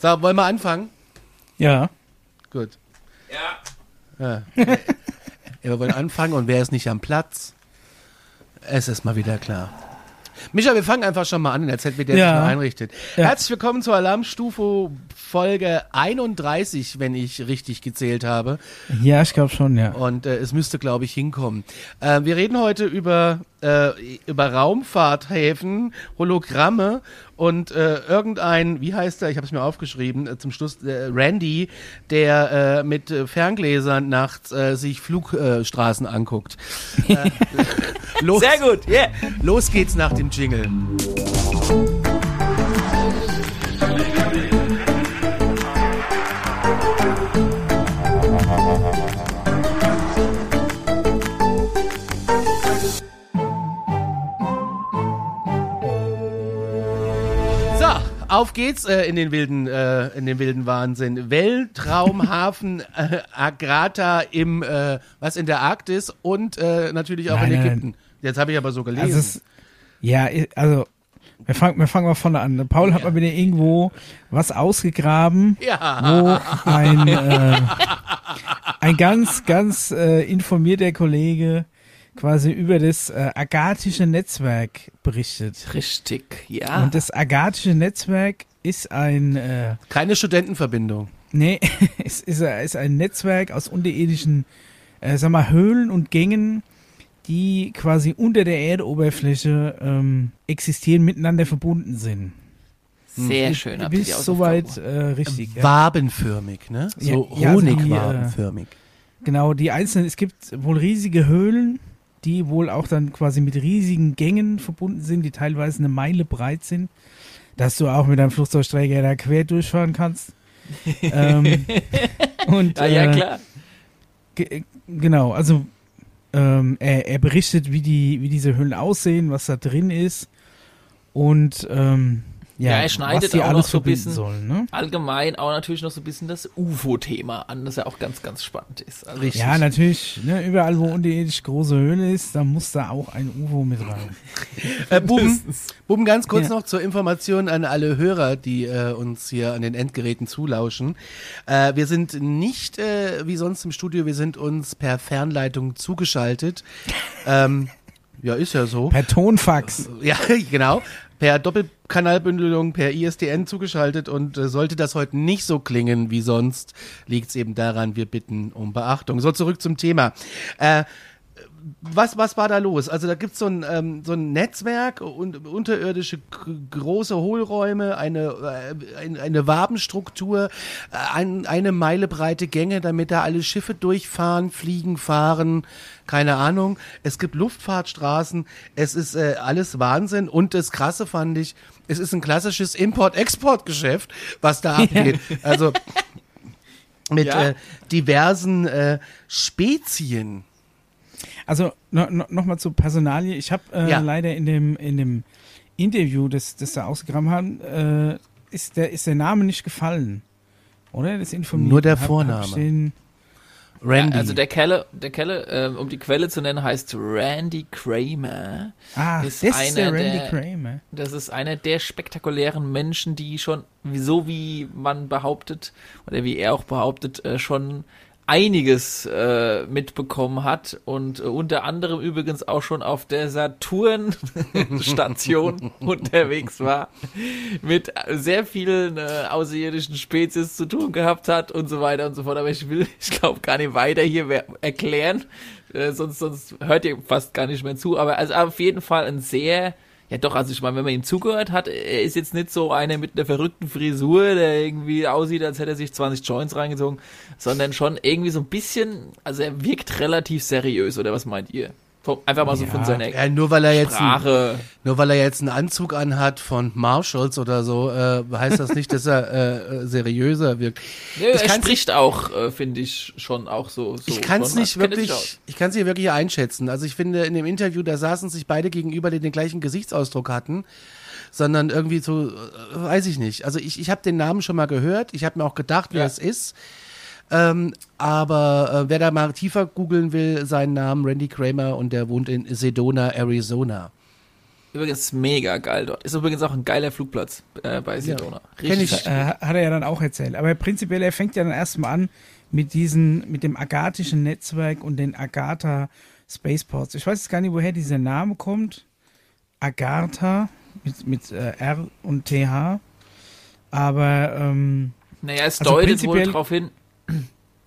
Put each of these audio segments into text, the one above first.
So, wollen wir anfangen? Ja. Gut. Ja. ja. wir wollen anfangen und wer ist nicht am Platz? Es ist mal wieder klar. Micha, wir fangen einfach schon mal an, erzählt, wie der Ja. sich noch einrichtet. Ja. Herzlich willkommen zur Alarmstufe Folge 31, wenn ich richtig gezählt habe. Ja, ich glaube schon, ja. Und äh, es müsste, glaube ich, hinkommen. Äh, wir reden heute über, äh, über Raumfahrthäfen, Hologramme und äh, irgendein, wie heißt er, ich habe es mir aufgeschrieben, äh, zum Schluss, äh, Randy, der äh, mit äh, Ferngläsern nachts sich Flugstraßen anguckt. Los, Sehr gut, yeah. los geht's nach dem Jingle. Auf geht's äh, in den wilden, äh, in den wilden Wahnsinn. Weltraumhafen äh, Agrata im, äh, was in der Arktis und äh, natürlich auch Nein, in nein, Ägypten. Jetzt habe ich aber so gelesen. Also, es, ja, also, wir fangen, wir fangen mal vorne an. Paul hat mal wieder irgendwo was ausgegraben, ja. wo ein, äh, ein ganz, ganz äh, informierter Kollege quasi über das äh, agathische Netzwerk berichtet. Richtig, ja. Und das agathische Netzwerk ist ein, äh, Keine Studentenverbindung. nee, es ist, äh, ist ein Netzwerk aus unterirdischen, äh, sag mal, Höhlen und Gängen, die quasi unter der Erdoberfläche ähm, existieren, miteinander verbunden sind. Sehr schön. habt ihr die Bis Hausaufgaben soweit äh, richtig. Ja. Wabenförmig, ne? Ja, So ja, also äh, Honigwabenförmig. Genau, die einzelnen, es gibt wohl riesige Höhlen, die wohl auch dann quasi mit riesigen Gängen verbunden sind, die teilweise eine Meile breit sind, dass du auch mit deinem Flugzeugträger da quer durchfahren kannst. ähm, und, Ja, ja, äh, klar. Ge- Genau, also ähm, er, er berichtet, wie die, wie diese Höhlen aussehen, was da drin ist und ähm, ja, Ja, er schneidet was die auch alles noch so ein verbinden bisschen- sollen. Ne? Allgemein auch natürlich noch so ein bisschen das UFO-Thema an, das ja auch ganz, ganz spannend ist. Also, Richtig. Ja, natürlich. Ne, überall, wo unterirdisch große Höhle ist, da muss da auch ein UFO mit rein. Äh, Buben, Buben, ganz kurz Ja. noch zur Information an alle Hörer, die äh, uns hier an den Endgeräten zulauschen. Äh, wir sind nicht äh, wie sonst im Studio, wir sind uns per Fernleitung zugeschaltet. ähm, ja, ist ja so. Per Tonfax. Ja, genau. Per Doppelkanalbündelung, per ISDN zugeschaltet und äh, sollte das heute nicht so klingen wie sonst, liegt es eben daran, wir bitten um Beachtung. So, zurück zum Thema. Äh, was, was war da los? Also da gibt's so ein, ähm, so ein Netzwerk und unterirdische große Hohlräume, eine, äh, ein, eine Wabenstruktur, äh, ein, eine Meile breite Gänge, damit da alle Schiffe durchfahren, fliegen, fahren, keine Ahnung. Es gibt Luftfahrtstraßen, es ist äh, alles Wahnsinn und das Krasse fand ich, es ist ein klassisches Import-Export-Geschäft, was da abgeht. Also mit Ja. äh, diversen äh, Spezien. Also no, no, nochmal zur Personalie. Ich habe äh, Ja. leider in dem, in dem Interview, das, das da ausgegraben haben, äh, ist, der, ist der Name nicht gefallen. Oder? Das informiert. Nur der Hab- hab Vorname. ich den- Randy. Ja, also der Kelle, der Kelle, ähm, um die Quelle zu nennen, heißt Randy Kramer. Ah, Ist das ist der einer Randy der- Kramer. Das ist einer der spektakulären Menschen, die schon, so wie man behauptet, oder wie er auch behauptet, äh, schon einiges äh, mitbekommen hat und äh, unter anderem übrigens auch schon auf der Saturn-Station unterwegs war, mit sehr vielen äh, außerirdischen Spezies zu tun gehabt hat und so weiter und so fort. Aber ich will, ich glaube, gar nicht weiter hier erklären, äh, sonst, sonst hört ihr fast gar nicht mehr zu. Aber also auf jeden Fall ein sehr ja doch, also ich meine, wenn man ihm zugehört hat, er ist jetzt nicht so einer mit einer verrückten Frisur, der irgendwie aussieht, als hätte er sich 20 Joints reingezogen, sondern schon irgendwie so ein bisschen, also er wirkt relativ seriös, oder was meint ihr? Einfach mal so von seiner ja, nur weil er jetzt ein, Sprache. nur weil er jetzt einen Anzug anhat von Marshalls oder so, äh, heißt das nicht, dass er äh, äh, seriöser wirkt. Ja, Ich er spricht auch, äh, finde ich, schon auch so. so ich kann es nicht wirklich, ich kann es nicht wirklich einschätzen. Also ich finde in dem Interview, da saßen sich beide gegenüber, die den gleichen Gesichtsausdruck hatten, sondern irgendwie so, äh, weiß ich nicht. Also ich, ich habe den Namen schon mal gehört, ich habe mir auch gedacht, wer Ja. es ist. Ähm, aber äh, wer da mal tiefer googeln will, seinen Namen Randy Kramer und der wohnt in Sedona, Arizona. Übrigens mega geil dort. Ist übrigens auch ein geiler Flugplatz äh, bei Sedona. Kenn ich, äh, hat er ja dann auch erzählt. Aber prinzipiell, er fängt ja dann erstmal an mit diesen, mit dem agatischen Netzwerk und den Agatha Spaceports. Ich weiß jetzt gar nicht, woher dieser Name kommt. Agatha mit, mit äh, R und TH. Aber ähm, Naja, es Also deutet wohl darauf hin,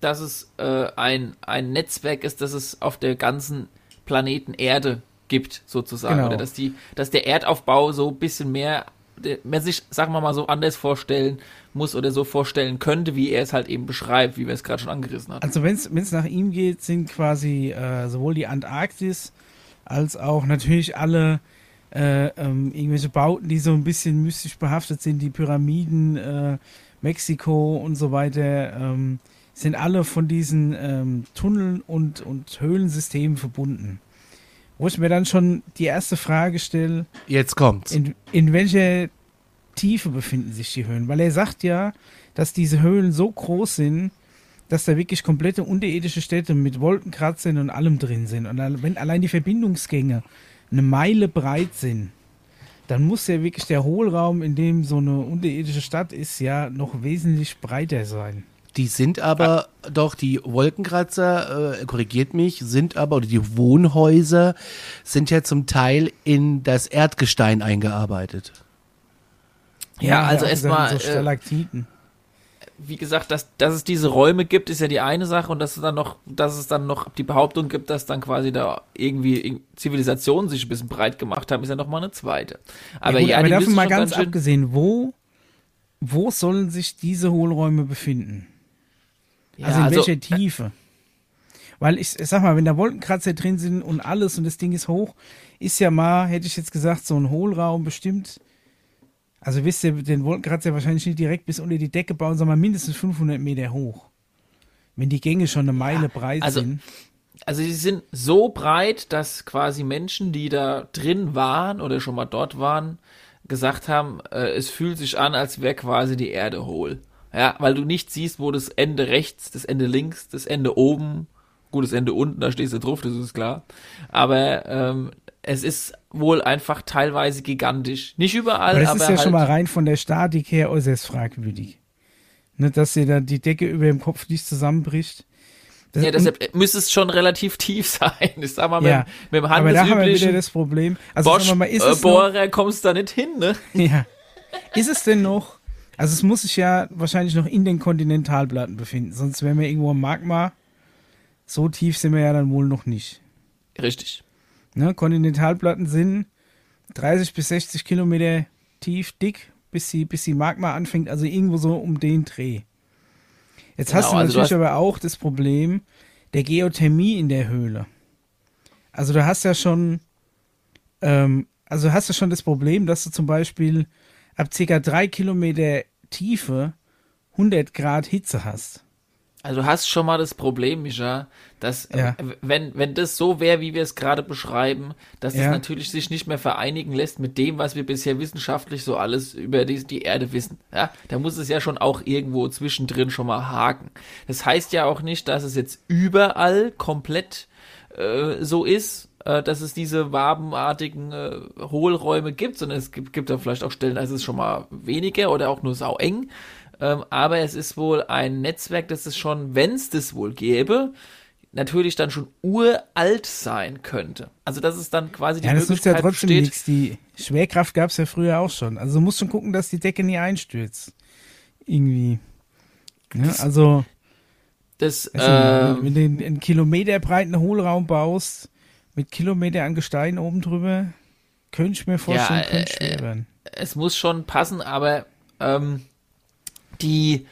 dass es äh, ein, ein Netzwerk ist, das es auf der ganzen Planeten Erde gibt, sozusagen. Genau. Oder dass die, dass der Erdaufbau so ein bisschen mehr, man sich, sagen wir mal, so anders vorstellen muss oder so vorstellen könnte, wie er es halt eben beschreibt, wie wir es gerade schon angerissen hatten. Also wenn es nach ihm geht, sind quasi äh, sowohl die Antarktis als auch natürlich alle äh, ähm, irgendwelche Bauten, die so ein bisschen mystisch behaftet sind, die Pyramiden, äh, Mexiko und so weiter, ähm, sind alle von diesen ähm, Tunneln und, und Höhlensystemen verbunden. Wo ich mir dann schon die erste Frage stelle, Jetzt kommt's. in, in welcher Tiefe befinden sich die Höhlen? Weil er sagt ja, dass diese Höhlen so groß sind, dass da wirklich komplette unterirdische Städte mit Wolkenkratzern und allem drin sind. Und wenn allein die Verbindungsgänge eine Meile breit sind, dann muss ja wirklich der Hohlraum, in dem so eine unterirdische Stadt ist, ja noch wesentlich breiter sein. Die sind aber doch, die Wolkenkratzer, äh, korrigiert mich, sind aber, oder die Wohnhäuser sind ja zum Teil in das Erdgestein eingearbeitet. Ja, also auch erstmal, So äh, Stalaktiten. wie gesagt, dass, dass es diese Räume gibt, ist ja die eine Sache und dass es dann noch, dass es dann noch die Behauptung gibt, dass dann quasi da irgendwie Zivilisationen sich ein bisschen breit gemacht haben, ist ja noch mal eine zweite. Aber gut, ja, aber die davon mal ganz schön- abgesehen, wo, wo sollen sich diese Hohlräume befinden? Ja, Also in also, welcher Tiefe? Weil ich, ich sag mal, wenn da Wolkenkratzer drin sind und alles und das Ding ist hoch, ist ja mal, hätte ich jetzt gesagt, so ein Hohlraum bestimmt. Also wisst ihr, den Wolkenkratzer wahrscheinlich nicht direkt bis unter die Decke bauen, sondern mindestens 500 Meter hoch. Wenn die Gänge schon eine Meile breit also- sind. also sie sind so breit, dass quasi Menschen, die da drin waren oder schon mal dort waren, gesagt haben, äh, es fühlt sich an, als wäre quasi die Erde hohl. Ja, weil du nicht siehst, wo das Ende rechts, das Ende links, das Ende oben, gut, das Ende unten, da stehst du drauf, das ist klar. Aber ähm, es ist wohl einfach teilweise gigantisch. Nicht überall, Aber das aber ist ja halt, schon mal rein von der Statik her äußerst fragwürdig. Ne, dass dir da die Decke über dem Kopf nicht zusammenbricht. Das, ja, deshalb müsste es schon relativ tief sein. Ich sag mal, mit, Ja, mit dem aber da haben wir wieder das Problem. Also Bosch mal, ist äh, es noch, Bohrer kommst da nicht hin, ne? Ja. Ist es denn noch? Also es muss sich ja wahrscheinlich noch in den Kontinentalplatten befinden, sonst wären wir irgendwo am Magma. So tief sind wir ja dann wohl noch nicht. Richtig. Ne? Kontinentalplatten sind 30 bis 60 Kilometer tief, dick, bis die, bis die Magma anfängt, also irgendwo so um den Dreh. Jetzt Genau, hast du also natürlich hast- aber auch das Problem der Geothermie in der Höhle. Also du hast ja schon, ähm, also hast du schon das Problem, dass du zum Beispiel ab ca. drei Kilometer Tiefe 100 Grad Hitze hast. Also hast schon mal das Problem, Micha, dass Ja. äh, wenn, wenn das so wäre, wie wir es gerade beschreiben, dass es Ja. natürlich sich nicht mehr vereinigen lässt mit dem, was wir bisher wissenschaftlich so alles über die, die Erde wissen. Ja, da muss es ja schon auch irgendwo zwischendrin schon mal haken. Das heißt ja auch nicht, dass es jetzt überall komplett äh, so ist, äh, dass es diese wabenartigen äh, Hohlräume gibt, sondern es gibt, gibt da vielleicht auch Stellen, da ist es schon mal weniger oder auch nur sau eng. Ähm, aber es ist wohl ein Netzwerk, das es schon, wenn es das wohl gäbe, natürlich dann schon uralt sein könnte. Also dass es dann quasi die Ja, das nützt ja Möglichkeit trotzdem besteht. nichts. Die Schwerkraft gab es ja früher auch schon. Also du musst schon gucken, dass die Decke nie einstürzt. Irgendwie. Ja, Das- also, Das, nicht, ähm, wenn du einen Kilometer breiten Hohlraum baust, mit Kilometer an Gestein oben drüber, könnte ich mir vorstellen, Ja, könnte äh, schwer werden. es muss schon passen, aber ähm, die,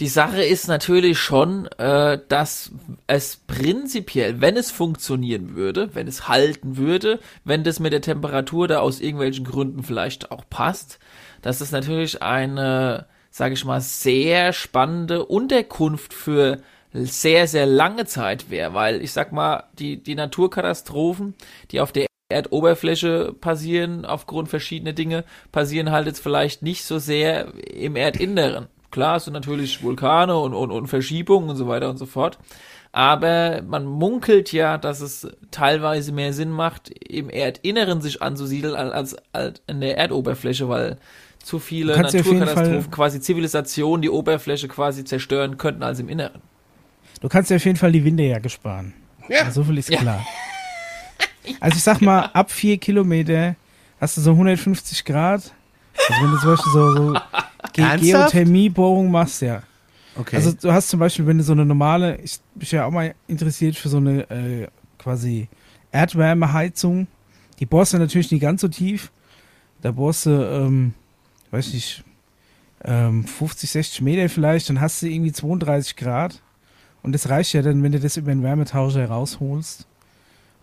die Sache ist natürlich schon, äh, dass es prinzipiell, wenn es funktionieren würde, wenn es halten würde, wenn das mit der Temperatur da aus irgendwelchen Gründen vielleicht auch passt, dass es natürlich eine, sage ich mal, sehr spannende Unterkunft für sehr, sehr lange Zeit wäre, weil ich sag mal, die, die Naturkatastrophen, die auf der Erdoberfläche passieren, aufgrund verschiedener Dinge, passieren halt jetzt vielleicht nicht so sehr im Erdinneren. klar, es sind natürlich Vulkane und, und, und Verschiebungen und so weiter und so fort. Aber man munkelt ja, dass es teilweise mehr Sinn macht, im Erdinneren sich anzusiedeln, als, als in der Erdoberfläche, weil zu viele Naturkatastrophen, quasi Zivilisationen, die Oberfläche quasi zerstören könnten als im Inneren. Du kannst dir auf jeden Fall die Windejacke sparen. Ja. So viel ist klar. Also ich sag mal, ab vier Kilometer hast du so 150 Grad. Also wenn du zum Beispiel so, so Ge? Geothermiebohrung machst, ja. Okay. Also du hast zum Beispiel, wenn du so eine normale, ich bin ja auch mal interessiert für so eine äh, quasi Erdwärmeheizung. Die bohrst du natürlich nicht ganz so tief. Da bohrst du, ähm, weiß nicht, ähm, 50, 60 Meter vielleicht, dann hast du irgendwie 32 Grad. Und das reicht ja dann, wenn du das über einen Wärmetauscher rausholst,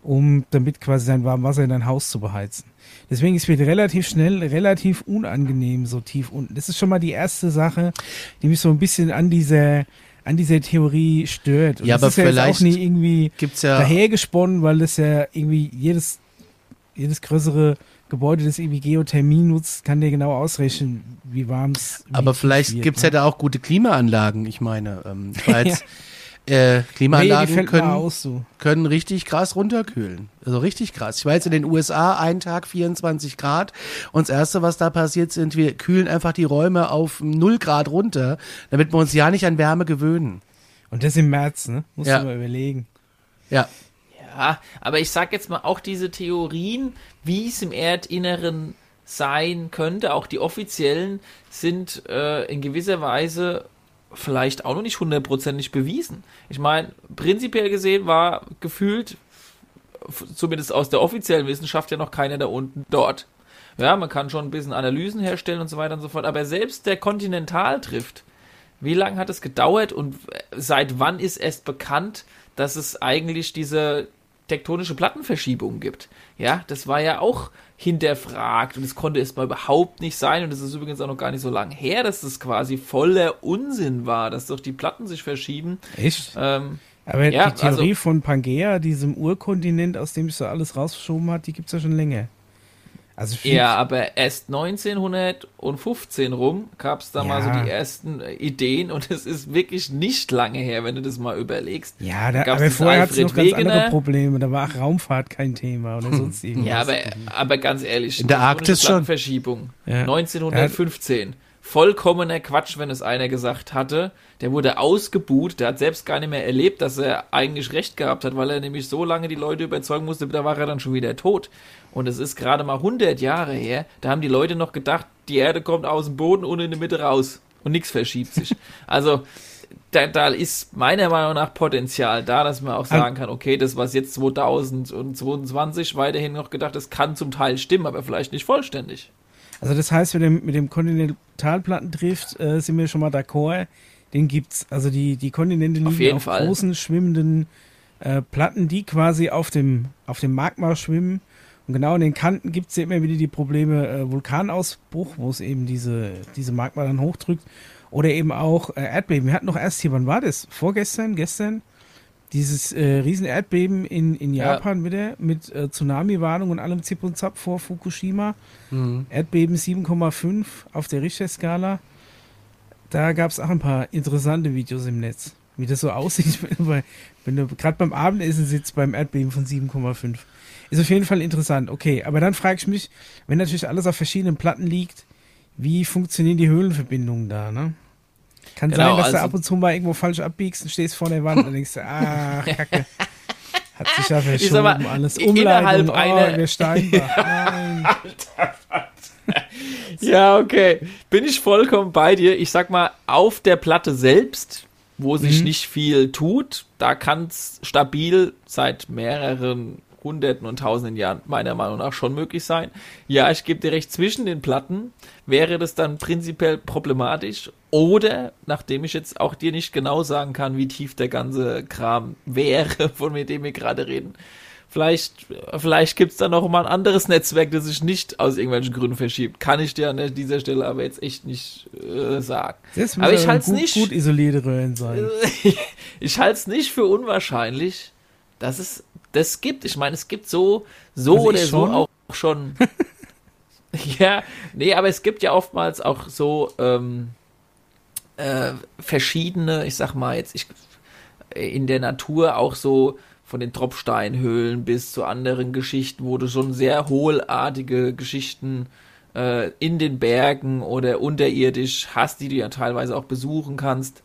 um damit quasi dein warmes Wasser in dein Haus zu beheizen. Deswegen ist es relativ schnell, relativ unangenehm so tief unten. Das ist schon mal die erste Sache, die mich so ein bisschen an dieser, an dieser Theorie stört. Und Ja, das aber ist ja jetzt vielleicht- auch nie irgendwie Gibt's ja. dahergesponnen, weil das ja irgendwie jedes, jedes größere Gebäude, das irgendwie Geothermie nutzt, kann dir genau ausrechnen, wie warm es wie Aber vielleicht wird, gibt's ne? ja da auch gute Klimaanlagen. Ich meine, ähm, ich war jetzt, äh, Nee, Klimaanlagen mal können, aus, so. können richtig krass runterkühlen. Also richtig krass. Ich war jetzt in den USA, einen Tag 24 Grad. Und das Erste, was da passiert, sind, wir kühlen einfach die Räume auf 0 Grad runter, damit wir uns ja nicht an Wärme gewöhnen. Und das im März, ne? Musst Ja. du mal überlegen. Ja. Ja, aber ich sag jetzt mal auch diese Theorien, wie es im Erdinneren sein könnte, auch die offiziellen, sind äh, in gewisser Weise vielleicht auch noch nicht hundertprozentig bewiesen. Ich meine, prinzipiell gesehen war gefühlt, zumindest aus der offiziellen Wissenschaft, ja noch keiner da unten dort. Ja, man kann schon ein bisschen Analysen herstellen und so weiter und so fort, aber selbst der Kontinentaldrift, wie lange hat es gedauert und seit wann ist erst bekannt, dass es eigentlich diese tektonische Plattenverschiebung gibt? Ja, das war ja auch hinterfragt und es konnte erst mal überhaupt nicht sein und es ist übrigens auch noch gar nicht so lange her, dass das quasi voller Unsinn war, dass doch die Platten sich verschieben. Echt? Ähm, Aber ja, die Theorie also- von Pangea, diesem Urkontinent, aus dem sich so alles rausgeschoben hat, die gibt's ja schon länger. Also Ja, aber erst 1915 rum gab es da mal so Ja. die ersten äh, Ideen und es ist wirklich nicht lange her, wenn du das mal überlegst. Ja, da, gab's aber das vorher hat es noch ganz Wegener. andere Probleme. Da war auch Raumfahrt kein Thema oder sonst irgendwas. Ja, aber, aber ganz ehrlich, In der Arktis schon. Plattenverschiebung. Ja. 1915. Vollkommener Quatsch, wenn es einer gesagt hatte. Der wurde ausgebuht, der hat selbst gar nicht mehr erlebt, dass er eigentlich recht gehabt hat, weil er nämlich so lange die Leute überzeugen musste, da war er dann schon wieder tot. Und es ist gerade mal 100 Jahre her, da haben die Leute noch gedacht, die Erde kommt aus dem Boden und in der Mitte raus und nichts verschiebt sich. also da, da ist meiner Meinung nach Potenzial da, dass man auch sagen kann, okay, das was jetzt 2022 weiterhin noch gedacht, das kann zum Teil stimmen, aber vielleicht nicht vollständig. Also das heißt, mit dem, mit dem Kontinentalplattendrift äh, sind wir schon mal d'accord. Den gibt's. Also die, die Kontinente Auf liegen jeden auf Fall. großen schwimmenden äh, Platten, die quasi auf dem, auf dem Magma schwimmen. Und genau an den Kanten gibt's ja immer wieder die Probleme äh, Vulkanausbruch, wo es eben diese, diese Magma dann hochdrückt. Oder eben auch äh, Erdbeben. Wir hatten noch erst hier, wann war das? Vorgestern, gestern? Dieses äh, riesen Erdbeben in, in Ja. Japan wieder mit äh, Tsunami-Warnung und allem Zip und Zap vor Fukushima. Mhm. Erdbeben 7,5 auf der Richter-Skala. Da gab es auch ein paar interessante Videos im Netz, wie das so aussieht, wenn du, du gerade beim Abendessen sitzt beim Erdbeben von 7,5. Ist auf jeden Fall interessant. Okay, aber dann frage ich mich, wenn natürlich alles auf verschiedenen Platten liegt, wie funktionieren die Höhlenverbindungen da, ne? Kann Genau, sein, dass du also- ab und zu mal irgendwo falsch abbiegst und stehst vor der Wand und denkst, ach, Kacke. Hat sich ja verschoben, sag mal, alles innerhalb Umleitung, oh, einer- Steinbach, nein. Ja, okay. Bin ich vollkommen bei dir. Ich sag mal, auf der Platte selbst, wo sich Mhm. nicht viel tut, da kann es stabil seit mehreren Hunderten und Tausenden Jahren meiner Meinung nach schon möglich sein. Ja, ich gebe dir recht, zwischen den Platten wäre das dann prinzipiell problematisch. Oder, nachdem ich jetzt auch dir nicht genau sagen kann, wie tief der ganze Kram wäre, von dem wir gerade reden, Vielleicht, vielleicht gibt's da noch mal ein anderes Netzwerk, das sich nicht aus irgendwelchen Gründen verschiebt. Kann ich dir an dieser Stelle aber jetzt echt nicht äh, sagen. Das Aber ich halt's gut, nicht- gut isolierte Röhren sein. ich halte es nicht für unwahrscheinlich, dass es das gibt. Ich meine, es gibt so, so Also oder so schon. auch schon. ja, nee, aber es gibt ja oftmals auch so ähm, äh, verschiedene, ich sag mal jetzt, ich, in der Natur auch so von den Tropfsteinhöhlen bis zu anderen Geschichten, wo du schon sehr hohlartige Geschichten äh, in den Bergen oder unterirdisch hast, die du ja teilweise auch besuchen kannst.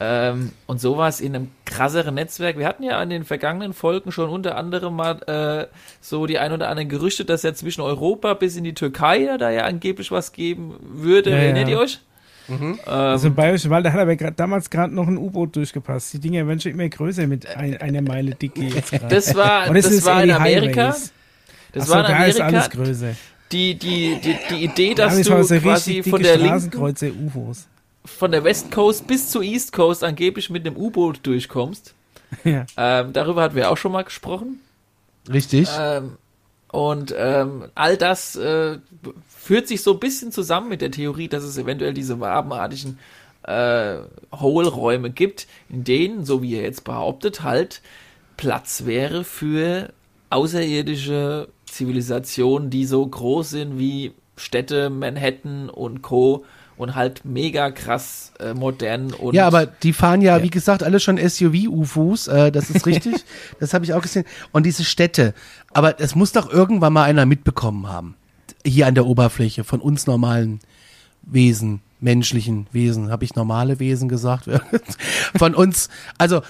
Ähm, und sowas in einem krasseren Netzwerk. Wir hatten ja in den vergangenen Folgen schon unter anderem mal äh, so die ein oder anderen Gerüchte, dass ja zwischen Europa bis in die Türkei da ja angeblich was geben würde. Ja, Erinnert ja. ihr euch? Mhm. Also Ähm, im Bayerischen Wald, da hat aber grad, damals gerade noch ein U-Boot durchgepasst. Die Dinger werden schon immer größer mit ein, einer Meile gerade. das war, Und es das war in Amerika. Highways. Das Achso, war in da ist alles Amerika. größer. Die, die, die, die Idee, Da dass du so quasi von der linken, Straßenkreuze UFOs. Von der West Coast bis zur East Coast angeblich mit einem U-Boot durchkommst. Ja. Ähm, darüber hatten wir auch schon mal gesprochen. Richtig. Ähm, und ähm, all das äh, führt sich so ein bisschen zusammen mit der Theorie, dass es eventuell diese wabenartigen äh, Hohlräume gibt, in denen, so wie er jetzt behauptet, halt Platz wäre für außerirdische Zivilisationen, die so groß sind wie Städte, Manhattan und Co. und halt mega krass äh, modern und ja, aber die fahren ja, Ja. wie gesagt, alle schon SUV-UFOs, äh, das ist richtig. das habe ich auch gesehen. Und diese Städte. Aber es muss doch irgendwann mal einer mitbekommen haben. Hier an der Oberfläche von uns normalen Wesen, menschlichen Wesen. Habe ich normale Wesen gesagt? von uns, also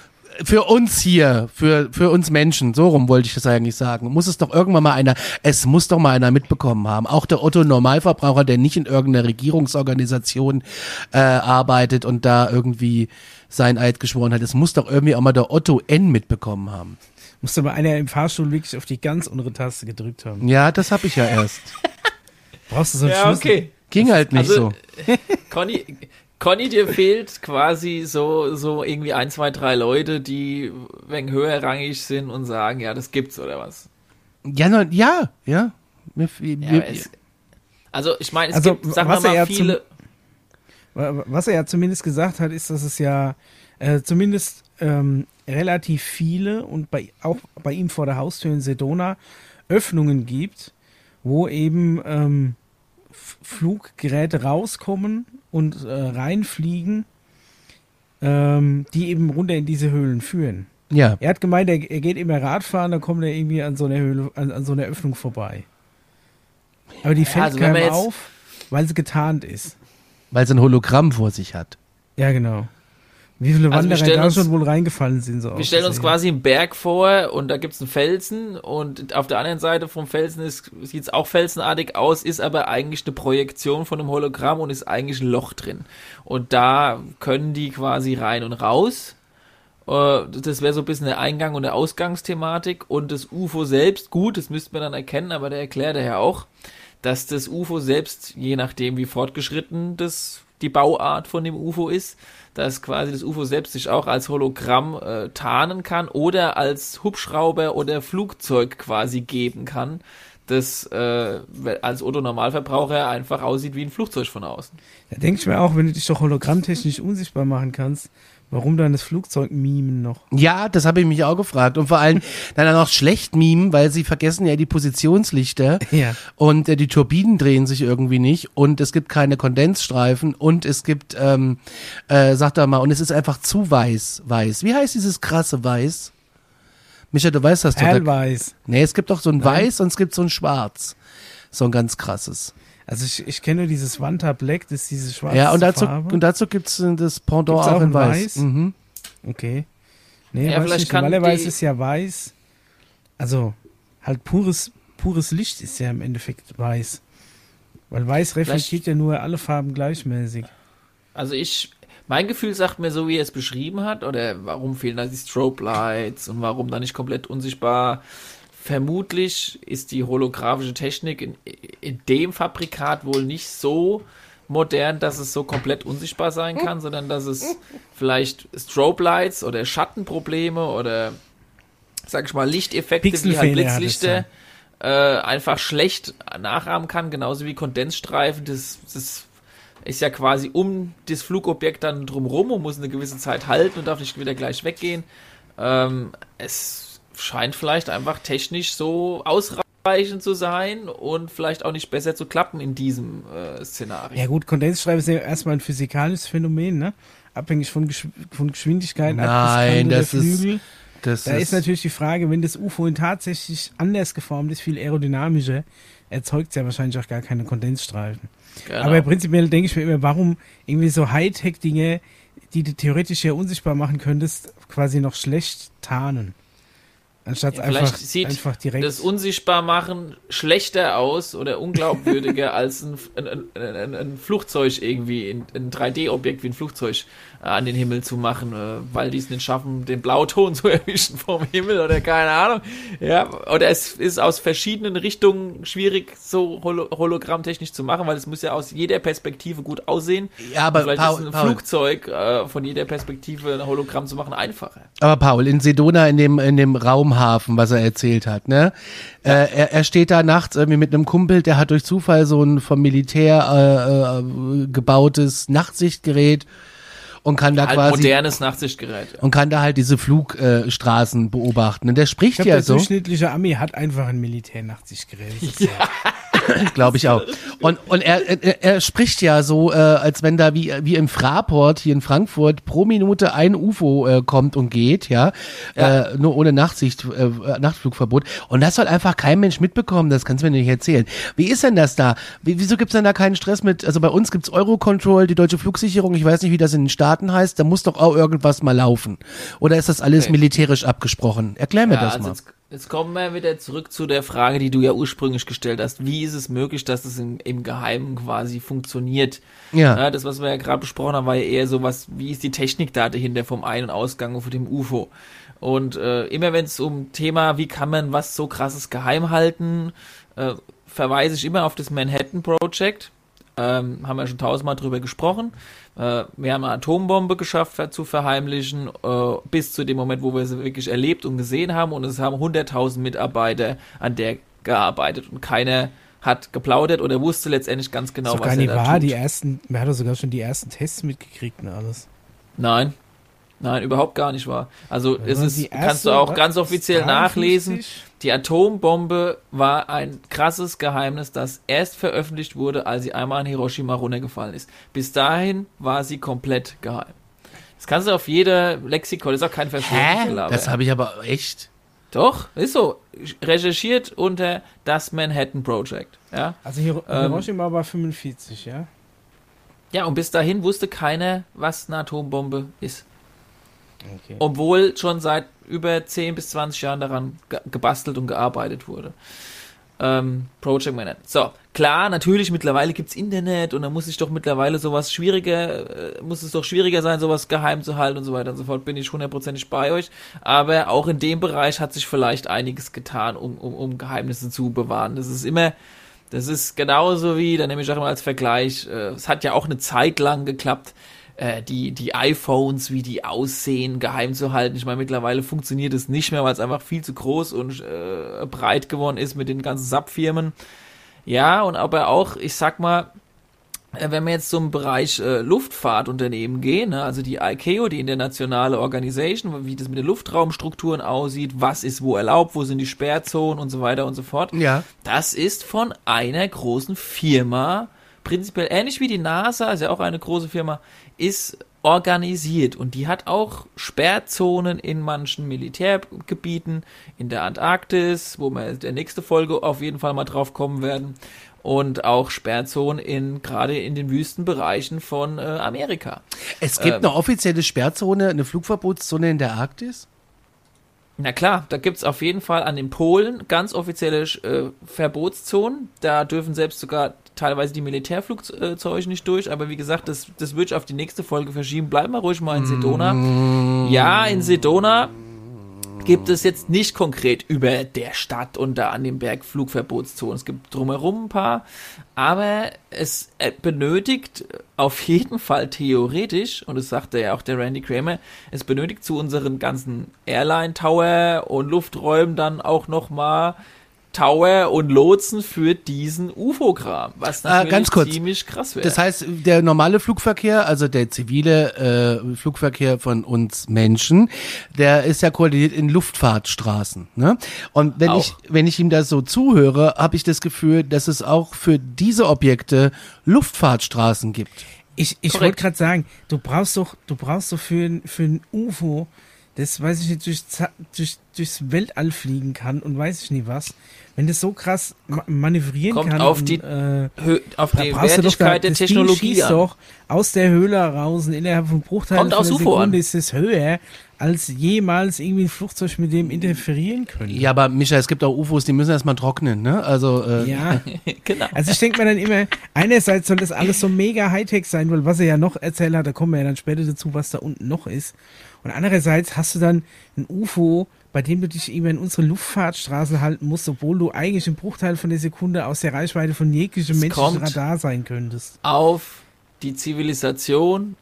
für uns hier, für, für uns Menschen, so rum wollte ich das eigentlich sagen, muss es doch irgendwann mal einer, es muss doch mal einer mitbekommen haben. Auch der Otto Normalverbraucher, der nicht in irgendeiner Regierungsorganisation äh, arbeitet und da irgendwie sein Eid geschworen hat, es muss doch irgendwie auch mal der Otto N mitbekommen haben. Muss aber einer im Fahrstuhl wirklich auf die ganz untere Taste gedrückt haben. Ja, das habe ich ja erst. Brauchst du so einen ja, Schlüssel? okay. Ging halt nicht Also, so. Conny, Conny, dir fehlt quasi so, so irgendwie ein, zwei, drei Leute, die wegen höherrangig sind und sagen, ja, das gibt's oder was. Ja, na, ja, ja. Mir, Ja, mir, aber es, also ich meine, es Also, gibt, sagen was wir er mal, ja viele. Wa- Was er ja zumindest gesagt hat, ist, dass es ja äh, zumindest ähm, relativ viele und bei, auch bei ihm vor der Haustür in Sedona Öffnungen gibt, wo eben ähm, Fluggeräte rauskommen und äh, reinfliegen, ähm, die eben runter in diese Höhlen führen. ja. Er hat gemeint, er, er geht immer Radfahren, dann kommt er irgendwie an so einer Höhle, an, an so einer Öffnung vorbei. Aber die fällt also keinem auf, weil sie getarnt ist. Weil sie ein Hologramm vor sich hat. Ja, genau. Wie viele Also wir Wanderer stellen da uns- schon wohl reingefallen sind. So Wir stellen uns quasi einen Berg vor und da gibt's einen Felsen und auf der anderen Seite vom Felsen ist, sieht's auch felsenartig aus, ist aber eigentlich eine Projektion von einem Hologramm und ist eigentlich ein Loch drin. Und da können die quasi rein und raus. Äh, Das wäre so ein bisschen der Eingang und der Ausgangsthematik und das UFO selbst, gut, das müsste man dann erkennen, aber der erklärt er ja auch, dass das UFO selbst, je nachdem wie fortgeschritten das die Bauart von dem UFO ist, dass quasi das UFO selbst sich auch als Hologramm äh, tarnen kann oder als Hubschrauber oder Flugzeug quasi geben kann, das äh, als Otto-Normalverbraucher einfach aussieht wie ein Flugzeug von außen. Da denke ich mir auch, wenn du dich doch hologrammtechnisch unsichtbar machen kannst, warum dann das Flugzeug mimen noch? Ja, das habe ich mich auch gefragt. Und vor allem dann auch noch schlecht mimen, weil sie vergessen ja die Positionslichter. Ja. Und äh, die Turbinen drehen sich irgendwie nicht und es gibt keine Kondensstreifen und es gibt, ähm, äh, sag doch mal, und es ist einfach zu weiß, weiß. Wie heißt dieses krasse Weiß? Micha, du weißt das doch. Perlweiß. Nee, es gibt doch so ein Weiß und es gibt so ein Schwarz. So ein ganz krasses. Also ich, ich kenne nur dieses Wanta Black, das ist diese schwarze ja, und dazu, Farbe. und dazu gibt's äh, das Pendant Gibt's auch, auch in Weiß. Weiß? Mhm. okay. Nee, Ja, weiß vielleicht nicht. kann Normalerweise ist ja weiß. Also halt pures, pures Licht ist ja im Endeffekt weiß. Weil weiß reflektiert ja nur alle Farben gleichmäßig. Also ich, mein Gefühl sagt mir so, wie er es beschrieben hat, oder warum fehlen da die Strobe Lights und warum da nicht komplett unsichtbar. Vermutlich ist die holographische Technik in, in dem Fabrikat wohl nicht so modern, dass es so komplett unsichtbar sein kann, sondern dass es vielleicht Strobe Lights oder Schattenprobleme oder sag ich mal Lichteffekte wie halt Blitzlichter äh, einfach schlecht nachahmen kann, genauso wie Kondensstreifen. Das, das ist ja quasi um das Flugobjekt dann drumrum und muss eine gewisse Zeit halten und darf nicht wieder gleich weggehen. Ähm, es scheint vielleicht einfach technisch so ausreichend zu sein und vielleicht auch nicht besser zu klappen in diesem äh, Szenario. Ja gut, Kondensstreifen ist ja erstmal ein physikalisches Phänomen, ne? Abhängig von, Gesch von Geschwindigkeit, Nein, das ist, das da ist, ist natürlich die Frage, wenn das UFO tatsächlich anders geformt ist, viel aerodynamischer, erzeugt es ja wahrscheinlich auch gar keine Kondensstreifen. Genau. Aber prinzipiell denke ich mir immer, warum irgendwie so Hightech-Dinge, die du theoretisch ja unsichtbar machen könntest, quasi noch schlecht tarnen. Anstatt ja, einfach, sieht einfach direkt. Das Unsichtbarmachen schlechter aus oder unglaubwürdiger als ein, ein, ein, ein, Flugzeug irgendwie, ein 3D-Objekt wie ein Flugzeug an den Himmel zu machen, äh, weil die es nicht schaffen, den Blauton zu erwischen vom Himmel oder keine Ahnung. Ja, oder es ist aus verschiedenen Richtungen schwierig, so holo hologrammtechnisch zu machen, weil es muss ja aus jeder Perspektive gut aussehen. Ja, aber vielleicht Paul, ist ein Paul. Flugzeug äh, von jeder Perspektive ein Hologramm zu machen einfacher. Aber Paul, in Sedona in dem, in dem Raumhafen, was er erzählt hat, ne? Ja. Äh, er, er steht da nachts irgendwie mit einem Kumpel, der hat durch Zufall so ein vom Militär äh, äh, gebautes Nachtsichtgerät und kann da halt quasi modernes Nachtsichtgerät. Ja. Und kann da halt diese Flugstraßen äh, beobachten. Und der spricht glaub, ja der so. Der durchschnittliche Ami hat einfach ein Militär-Nachtsichtgerät. Ja. Glaube ich auch. Und, und er, er, er spricht ja so, äh, als wenn da wie, wie im Fraport hier in Frankfurt pro Minute ein UFO äh, kommt und geht, ja, ja. Äh, nur ohne Nachtsicht, äh, Nachtflugverbot. Und das soll einfach kein Mensch mitbekommen, das kannst du mir nicht erzählen. Wie ist denn das da? Wie, wieso gibt's denn da keinen Stress mit, also bei uns gibt's Eurocontrol, die deutsche Flugsicherung, ich weiß nicht, wie das in den Staaten heißt, da muss doch auch irgendwas mal laufen. Oder ist das alles okay. militärisch abgesprochen? Erklär mir ja, das also mal. Jetzt, jetzt kommen wir wieder zurück zu der Frage, die du ja ursprünglich gestellt hast. Wie ist es möglich, dass es im, im Geheimen quasi funktioniert? Ja. ja das, was wir ja gerade besprochen haben, war ja eher so was, wie ist die Technik da dahinter vom Ein- und Ausgang von dem UFO? Und äh, immer wenn es um Thema, wie kann man was so krasses geheim halten, äh, verweise ich immer auf das Manhattan Project. Ähm, haben wir schon tausendmal drüber gesprochen. Äh, wir haben eine Atombombe geschafft zu verheimlichen, äh, bis zu dem Moment, wo wir sie wirklich erlebt und gesehen haben. Und es haben 100.000 Mitarbeiter an der gearbeitet und keiner hat geplaudert oder wusste letztendlich ganz genau, was er da wahr. tut. Die ersten, man hat sogar schon die ersten Tests mitgekriegt und alles. Nein. Nein, überhaupt gar nicht wahr. Also es ist, kannst du auch ganz offiziell 53? nachlesen. Die Atombombe war ein krasses Geheimnis, das erst veröffentlicht wurde, als sie einmal an Hiroshima runtergefallen ist. Bis dahin war sie komplett geheim. Das kannst du auf jeder Lexikon, das ist auch kein? Verschwörungsgelaber. Das habe ich aber echt. Doch, ist so. Recherchiert unter das Manhattan Project. Ja, Also Hiro Ähm, Hiroshima war 45, ja? ja und bis dahin wusste keiner, was eine Atombombe ist. Okay. Obwohl schon seit über 10 bis 20 Jahren daran ge gebastelt und gearbeitet wurde. Ähm, Project Manhattan. So, klar, natürlich, mittlerweile gibt's Internet und da muss ich doch mittlerweile sowas schwieriger, äh, muss es doch schwieriger sein, sowas geheim zu halten und so weiter und so fort, bin ich hundertprozentig bei euch. Aber auch in dem Bereich hat sich vielleicht einiges getan, um, um, um Geheimnisse zu bewahren. Das ist immer, das ist genauso wie, da nehme ich auch immer als Vergleich, äh, es hat ja auch eine Zeit lang geklappt, äh, die, die iPhones, wie die aussehen, geheim zu halten. Ich meine, mittlerweile funktioniert es nicht mehr, weil es einfach viel zu groß und äh, breit geworden ist mit den ganzen SAP-Firmen. Ja, und aber auch, ich sag mal, äh, wenn wir jetzt zum Bereich äh, Luftfahrtunternehmen gehen, ne, also die ICAO, die internationale Organisation, wie das mit den Luftraumstrukturen aussieht, was ist wo erlaubt, wo sind die Sperrzonen und so weiter und so fort. Ja. Das ist von einer großen Firma, prinzipiell ähnlich wie die NASA, ist ja auch eine große Firma, ist organisiert und die hat auch Sperrzonen in manchen Militärgebieten, in der Antarktis, wo wir in der nächste Folge auf jeden Fall mal drauf kommen werden und auch Sperrzonen in gerade in den Wüstenbereichen von äh, Amerika. Es gibt Ähm. eine offizielle Sperrzone, eine Flugverbotszone in der Arktis? Na klar, da gibt's auf jeden Fall an den Polen ganz offizielle äh, Verbotszonen. Da dürfen selbst sogar teilweise die Militärflugzeuge nicht durch. Aber wie gesagt, das, das würde ich auf die nächste Folge verschieben. Bleiben wir ruhig mal in Sedona. Ja, in Sedona gibt es jetzt nicht konkret über der Stadt und da an dem Berg Flugverbotszonen. Es gibt drumherum ein paar, aber es äh, benötigt auf jeden Fall theoretisch, und das sagte ja auch der Randy Kramer, es benötigt zu unseren ganzen Airline Tower und Lufträumen dann auch nochmal Tower und Lotsen für diesen UFO-Kram, was Ah, natürlich ganz kurz. ziemlich krass wäre. Das heißt, der normale Flugverkehr, also der zivile äh, Flugverkehr von uns Menschen, der ist ja koordiniert in Luftfahrtstraßen. Ne? Und wenn Auch. ich, wenn ich ihm das so zuhöre, habe ich das Gefühl, dass es auch für diese Objekte Luftfahrtstraßen gibt. Ich, ich wollte gerade sagen, du brauchst doch, du brauchst doch für, ein- für ein UFO, das weiß ich nicht, durch, durch, durchs Weltall fliegen kann und weiß ich nicht was. Wenn das so krass ma manövrieren Kommt kann. auf und, die äh, auf die Wertigkeit der Ding Technologie an. doch aus der Höhle raus und innerhalb von Bruchteilen Kommt von einer Sekunde an. ist es höher, als jemals irgendwie ein Flugzeug mit dem interferieren könnte. Ja, aber Micha, es gibt auch UFOs, die müssen erstmal trocknen, ne? Also äh, Ja. genau. Also ich denke mir dann immer, einerseits soll das alles so mega Hightech sein, weil was er ja noch erzählt hat, da kommen wir ja dann später dazu, was da unten noch ist. Und andererseits hast du dann ein UFO, bei dem du dich immer in unsere Luftfahrtstraßen halten musst, obwohl du eigentlich im Bruchteil von der Sekunde aus der Reichweite von jeglichem Es menschlichen kommt- Radar sein könntest. auf die Zivilisation,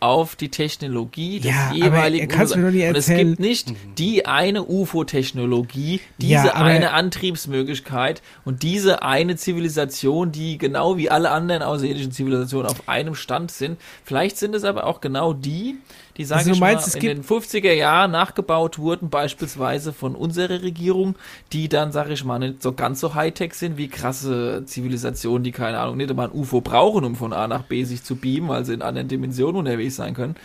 auf die Technologie des Ja, aber jeweiligen er kann's UFOs. mir doch nicht Und es erzählen. gibt nicht die eine UFO-Technologie, diese Ja, aber- eine Antriebsmöglichkeit und diese eine Zivilisation, die genau wie alle anderen außerirdischen Zivilisationen auf einem Stand sind. Vielleicht sind es aber auch genau die, die, sage Also ich meinst, mal, in den 50er Jahren nachgebaut wurden, beispielsweise von unserer Regierung, die dann, sage ich mal, nicht so ganz so Hightech sind wie krasse Zivilisationen, die, keine Ahnung, nicht einmal ein UFO brauchen, um von A nach B sich zu beamen, weil sie in anderen Dimensionen unterwegs sein können.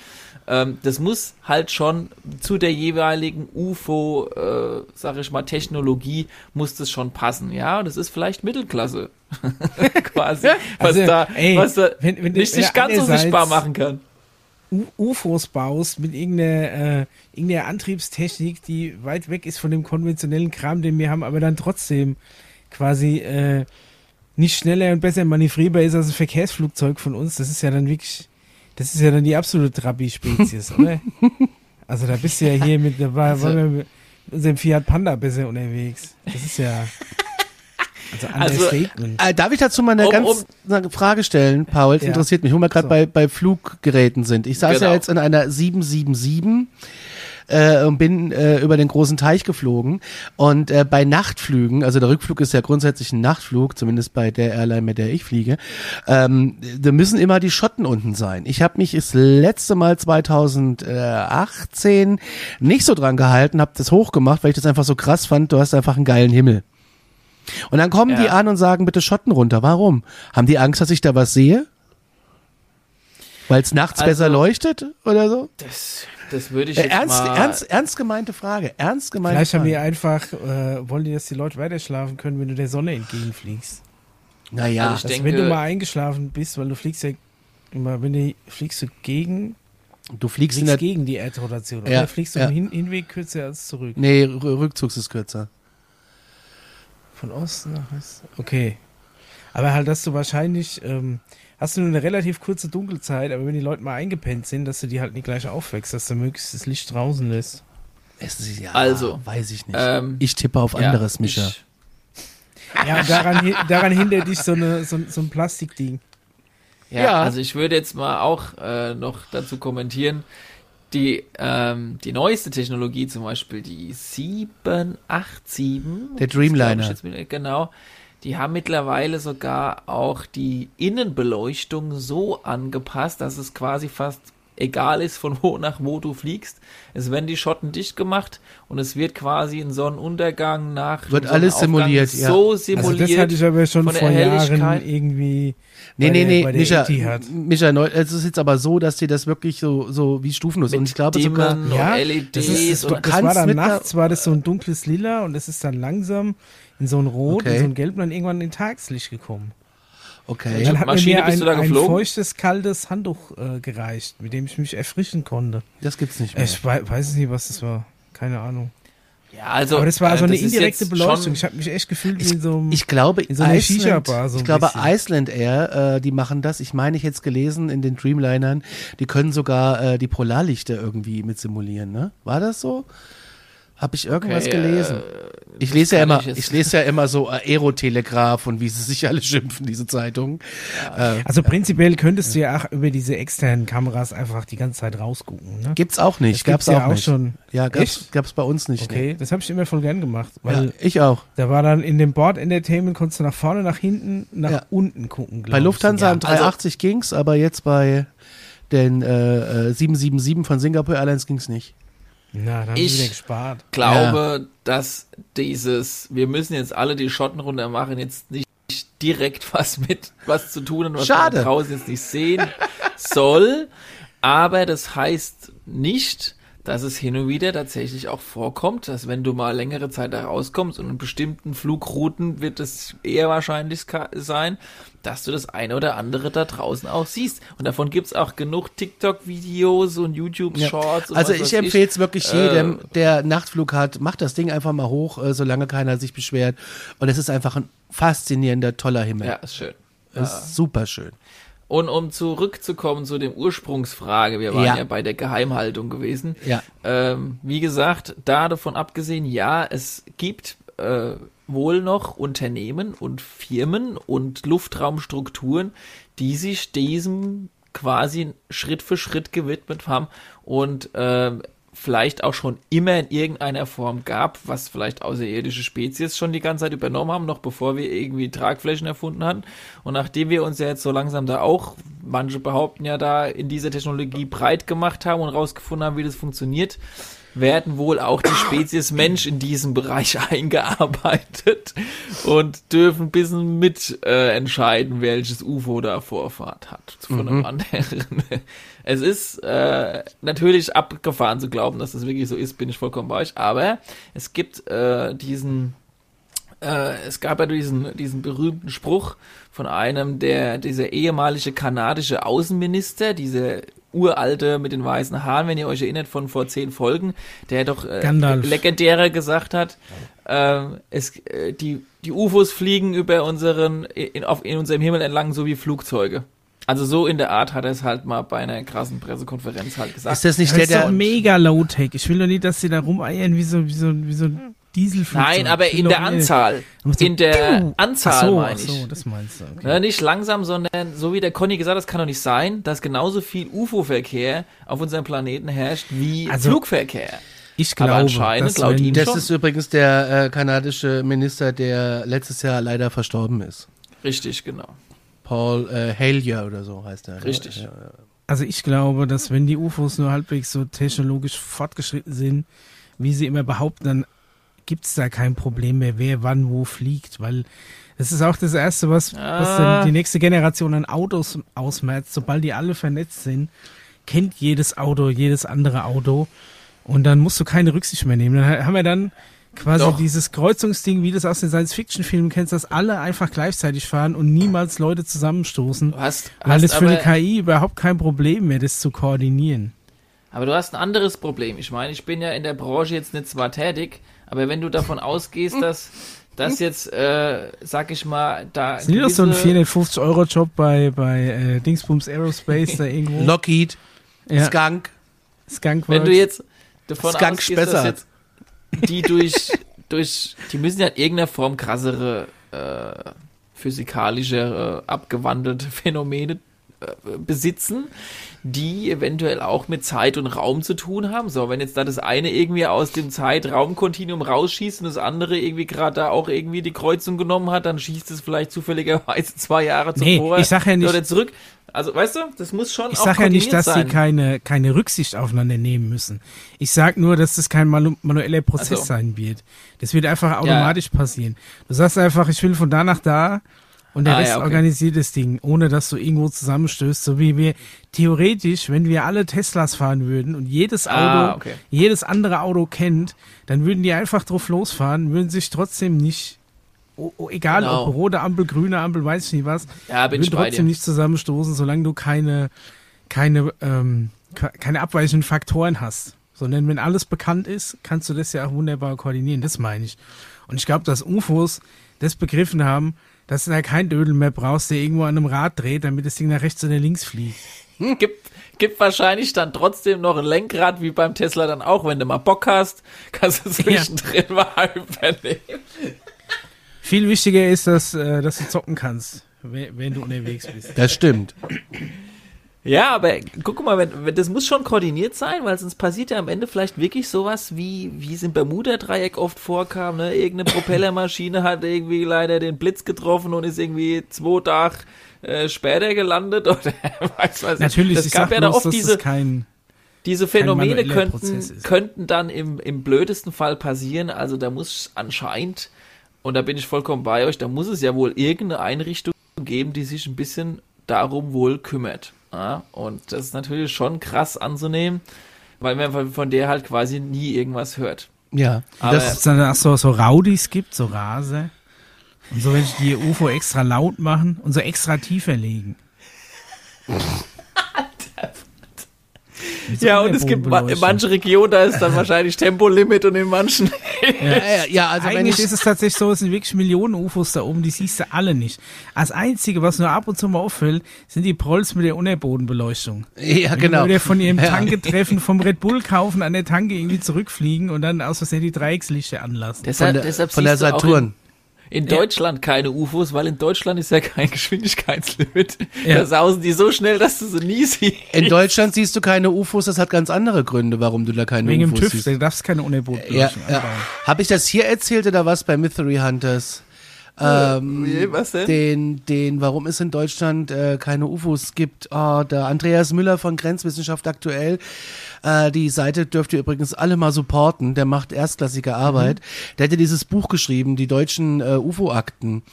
Ähm, das muss halt schon zu der jeweiligen UFO, äh, sag ich mal, Technologie muss das schon passen, ja. Das ist vielleicht Mittelklasse. Quasi. Was Also, da, ey, was da wenn- wenn- nicht wenn sich ganz so sichtbar machen kann. U UFOs baust mit irgendeiner, äh, irgendeiner Antriebstechnik, die weit weg ist von dem konventionellen Kram, den wir haben, aber dann trotzdem quasi äh, nicht schneller und besser manövrierbar ist als ein Verkehrsflugzeug von uns, das ist ja dann wirklich, das ist ja dann die absolute Trabi-Spezies, oder? Also da bist du ja hier mit, da war, Also- waren wir mit unserem Fiat Panda besser unterwegs. Das ist ja also Also. Äh, darf ich dazu mal eine Um- ganz eine Frage stellen, Paul? Das Ja. interessiert mich, wo wir gerade So. bei, bei Fluggeräten sind. Ich saß ja Genau. jetzt in einer 777 äh, und bin äh, über den großen Teich geflogen. Und äh, bei Nachtflügen, also der Rückflug ist ja grundsätzlich ein Nachtflug, zumindest bei der Airline, mit der ich fliege, ähm, da müssen immer die Schotten unten sein. Ich habe mich das letzte Mal 2018 nicht so dran gehalten, habe das hochgemacht, weil ich das einfach so krass fand. Du hast einfach einen geilen Himmel. Und dann kommen Ja. die an und sagen, bitte Schotten runter. Warum? Haben die Angst, dass ich da was sehe? Weil es nachts Also- besser leuchtet oder so? Das, das würde ich Äh, jetzt ernst, mal... ernst, ernst gemeinte Frage. Ernst gemeinte Vielleicht haben Frage. die einfach, äh, wollen die, dass die Leute weiter schlafen können, wenn du der Sonne entgegenfliegst. naja, Also ich Also denke- wenn du mal eingeschlafen bist, weil du fliegst ja immer, wenn du fliegst du gegen, du fliegst in fliegst der... gegen die Erdrotation. Ja, Oder fliegst du ja. im Hin Hinweg kürzer als zurück? Nee, R Rückzugs ist kürzer. Von Osten nach Westen. Okay. Aber halt, dass du wahrscheinlich, ähm, hast du nur eine relativ kurze Dunkelzeit, aber wenn die Leute mal eingepennt sind, dass du die halt nicht gleich aufwächst, dass du möglichst das Licht draußen lässt. Es ist, ja, Also, weiß ich nicht. ähm, ich tippe auf ja, anderes, Micha. ich- Ja, und daran, daran hindert dich so, eine, so, so ein Plastikding. Ja, Ja. also ich würde jetzt mal auch äh, noch dazu kommentieren, die, ähm, die neueste Technologie, zum Beispiel die 787. Der Dreamliner. mit- Genau. Die haben mittlerweile sogar auch die Innenbeleuchtung so angepasst, dass es quasi fast egal ist, von wo nach wo du fliegst. Es werden die Schotten dicht gemacht und es wird quasi ein Sonnenuntergang nach Wird alles simuliert, ja. so Also simuliert. das hatte ich aber schon vor Jahren irgendwie Nee, bei nee, der- nee, der Micha, Etihad. Micha, neu- es ist jetzt aber so, dass die das wirklich so, so wie stufenlos und ich glaube sogar, Ja, LEDs Das, ist, und das, das kannst war dann mit nachts, war das so ein dunkles Lila und es ist dann langsam in so ein Rot, Okay. in so ein Gelb und dann irgendwann in Tagslicht gekommen. Okay. Dann hat Maschine mir ein, du da ein geflogen? feuchtes, kaltes Handtuch äh, gereicht, mit dem ich mich erfrischen konnte. Das gibt's nicht mehr. Ich wei weiß nicht, was das war. Keine Ahnung. Ja, also, Aber das war äh, so eine das ist indirekte jetzt Beleuchtung. schon- Ich habe mich echt gefühlt wie in so einem... Ich glaube, in so einer Shisha-Bar so ein ich glaube, bisschen. Iceland Air, äh, die machen das. Ich meine, ich jetzt gelesen in den Dreamlinern, die können sogar äh, die Polarlichter irgendwie mit simulieren, ne? War das so? Habe ich irgendwas Okay, gelesen? äh, ich lese ja immer, ich ich lese ja immer so Aerotelegraph und wie sie sich alle schimpfen, diese Zeitungen. Äh, Also prinzipiell könntest du ja auch über diese externen Kameras einfach die ganze Zeit rausgucken. Ne? gibt's auch nicht, Das gab's gibt's ja auch auch nicht. schon. Ja, gab's, Echt? gab's bei uns nicht. Okay, das habe ich immer voll gern gemacht, weil Ja, ich auch. da war dann in dem Board Entertainment konntest du nach vorne, nach hinten, nach Ja. unten gucken. Bei Lufthansa am 380 ging's, aber jetzt bei den äh, äh, 777 von Singapore Airlines ging's nicht. Na, da haben Ich- gespart. glaube, dass dieses, wir müssen jetzt alle die Schotten runter machen, jetzt nicht direkt was mit was zu tun und was Schade. wir draußen jetzt nicht sehen soll. Aber das heißt nicht, dass es hin und wieder tatsächlich auch vorkommt, dass wenn du mal längere Zeit da rauskommst und in bestimmten Flugrouten wird es eher wahrscheinlich sein, dass du das eine oder andere da draußen auch siehst. Und davon gibt's auch genug TikTok-Videos und YouTube-Shorts. und Also ich empfehle es wirklich Äh, jedem, der Nachtflug hat, macht das Ding einfach mal hoch, äh, solange keiner sich beschwert. Und es ist einfach ein faszinierender, toller Himmel. Ja, ist schön. Es ist super schön. Und um zurückzukommen zu dem Ursprungsfrage, wir waren Ja. ja, bei der Geheimhaltung gewesen. Ja. Ähm, wie gesagt, da davon abgesehen, ja, es gibt äh, wohl noch Unternehmen und Firmen und Luftraumstrukturen, die sich diesem quasi Schritt für Schritt gewidmet haben und ähm, vielleicht auch schon immer in irgendeiner Form gab, was vielleicht außerirdische Spezies schon die ganze Zeit übernommen haben, noch bevor wir irgendwie Tragflächen erfunden hatten. Und nachdem wir uns ja jetzt so langsam da auch, manche behaupten ja da, in dieser Technologie breit gemacht haben und rausgefunden haben, wie das funktioniert, werden wohl auch die Spezies Mensch in diesem Bereich eingearbeitet und dürfen ein bisschen mit äh, entscheiden, welches UFO da Vorfahrt hat von einem anderen. Es ist äh, natürlich abgefahren zu glauben, dass das wirklich so ist, bin ich vollkommen bei euch, aber es gibt äh, diesen äh, es gab ja diesen, diesen berühmten Spruch von einem, der, dieser ehemalige kanadische Außenminister, dieser uralte mit den weißen Haaren, wenn ihr euch erinnert, von vor zehn Folgen, der doch äh, legendärer gesagt hat, ähm, es, äh, die, die UFOs fliegen über unseren, in, auf, in unserem Himmel entlang, so wie Flugzeuge. Also so in der Art hat er es halt mal bei einer krassen Pressekonferenz halt gesagt. Ist das nicht Das der, ist doch der, mega low-tech. Ich will doch nicht, dass sie da rumeiern wie so, wie so, wie so ein Dieselflugzeug. Nein, aber in der Anzahl. In der! Anzahl so, meine ich. so, das meinst du. Okay. Ja, nicht langsam, sondern so wie der Conny gesagt hat, das kann doch nicht sein, dass genauso viel UFO-Verkehr auf unserem Planeten herrscht wie Also, Flugverkehr. Ich aber glaube, anscheinend, dass laut wenn, das schon. ist übrigens der äh, kanadische Minister, der letztes Jahr leider verstorben ist. Richtig, genau. Paul äh, Halier oder so heißt er. Richtig. Ja, Also ich glaube, dass wenn die UFOs nur halbwegs so technologisch fortgeschritten sind, wie sie immer behaupten, dann gibt es da kein Problem mehr, wer wann wo fliegt, weil das ist auch das Erste, was, was Ah. denn die nächste Generation an Autos ausmerzt. Sobald die alle vernetzt sind, kennt jedes Auto jedes andere Auto und dann musst du keine Rücksicht mehr nehmen. Dann haben wir dann quasi Doch. dieses Kreuzungsding, wie du das aus den Science-Fiction-Filmen kennst, dass alle einfach gleichzeitig fahren und niemals Leute zusammenstoßen. Du hast, Weil hast das für eine KI überhaupt kein Problem mehr, das zu koordinieren. aber du hast ein anderes Problem. Ich meine, ich bin ja in der Branche jetzt nicht zwar tätig, aber wenn du davon ausgehst, dass dass jetzt, äh, sag ich mal, da Ist doch so ein gewisse- 450-Euro-Job bei, bei äh, Dingsbums Aerospace da irgendwo? Lockheed, ja, Skunk. Skunkworks. Wenn du jetzt davon Skunk ausgehst, dass jetzt die durch, durch, die müssen ja in irgendeiner Form krassere, äh, physikalische, äh, abgewandelte Phänomene besitzen, die eventuell auch mit Zeit und Raum zu tun haben. So, wenn jetzt da das eine irgendwie aus dem Zeit-Raum-Kontinuum rausschießt und das andere irgendwie gerade da auch irgendwie die Kreuzung genommen hat, dann schießt es vielleicht zufälligerweise zwei Jahre Nee, zuvor ich sag ja nicht- oder zurück. Also, weißt du, das muss schon ich sage ja nicht, dass sie sein. keine, keine Rücksicht aufeinander nehmen müssen. Ich sage nur, dass das kein manu manueller Prozess so. sein wird. Das wird einfach automatisch passieren. Du sagst einfach, ich will von da nach da und der Ah, Rest ja, okay. organisiert das Ding, ohne dass du irgendwo zusammenstößt, so wie wir theoretisch, wenn wir alle Teslas fahren würden und jedes Auto, Ah, okay. jedes andere Auto kennt, dann würden die einfach drauf losfahren, würden sich trotzdem nicht, oh, oh, egal Genau. ob rote Ampel, grüne Ampel, weiß ich nicht was, Ja, bin würden ich trotzdem nicht zusammenstoßen, solange du keine, keine, ähm, ke- keine abweichenden Faktoren hast. Sondern wenn alles bekannt ist, kannst du das ja auch wunderbar koordinieren. Das meine ich. Und ich glaube, dass UFOs das begriffen haben, dass du da kein Dödel mehr brauchst, der irgendwo an einem Rad dreht, damit das Ding nach rechts oder links fliegt. Gibt, gibt wahrscheinlich dann trotzdem noch ein Lenkrad, wie beim Tesla dann auch. Wenn du mal Bock hast, kannst du zwischendrin ja. mal übernehmen. Viel wichtiger ist, dass, äh, dass du zocken kannst, wenn du unterwegs bist. Das stimmt. Ja, aber guck mal, wenn, wenn, das muss schon koordiniert sein, weil sonst passiert ja am Ende vielleicht wirklich sowas, wie, wie es im Bermuda-Dreieck oft vorkam, ne? Irgendeine Propellermaschine hat irgendwie leider den Blitz getroffen und ist irgendwie zwei Tage äh, später gelandet oder weiß was. Natürlich, das gab ja da oft diese, kein, diese Phänomene könnten, könnten dann im, im blödesten Fall passieren. Also da muss anscheinend, und da bin ich vollkommen bei euch, da muss es ja wohl irgendeine Einrichtung geben, die sich ein bisschen darum wohl kümmert. Ja, und das ist natürlich schon krass anzunehmen, weil man von der halt quasi nie irgendwas hört. Ja, aber dass es dann auch so, so Raudis gibt, so Rase. Und so, wenn ich die UFO extra laut machen und so extra tiefer legen. Ja, und es gibt in manchen Regionen, da ist dann wahrscheinlich Tempolimit und in manchen. ja, ja, ja, also Eigentlich ist es tatsächlich so, es sind wirklich Millionen UFOs da oben, die siehst du alle nicht. Als einzige, was nur ab und zu mal auffällt, sind die Prolls mit der Unterbodenbeleuchtung. Ja, Wenn genau. Die von ihrem ja. Tanketreffen vom Red Bull kaufen, an der Tanke irgendwie zurückfliegen und dann aus Versehen die Dreieckslichter anlassen. Deshalb, von der, deshalb von der Saturn in Deutschland keine UFOs, weil in Deutschland ist ja kein Geschwindigkeitslimit. Ja. Da sausen die so schnell, dass du sie nie siehst. In Deutschland siehst du keine UFOs, das hat ganz andere Gründe, warum du da keine Wegen UFOs siehst. Wegen dem TÜV, da darfst du keine Unterbodenbeleuchtung ja, ja. Habe ich das hier erzählt oder was bei Mystery Hunters? Ähm, was denn? Den, den, warum es in Deutschland äh, keine UFOs gibt. Oh, der Andreas Müller von Grenzwissenschaft aktuell äh, die Seite dürft ihr übrigens alle mal supporten. Der macht erstklassige Arbeit. Mhm. Der hätte dieses Buch geschrieben, die deutschen äh, UFO-Akten.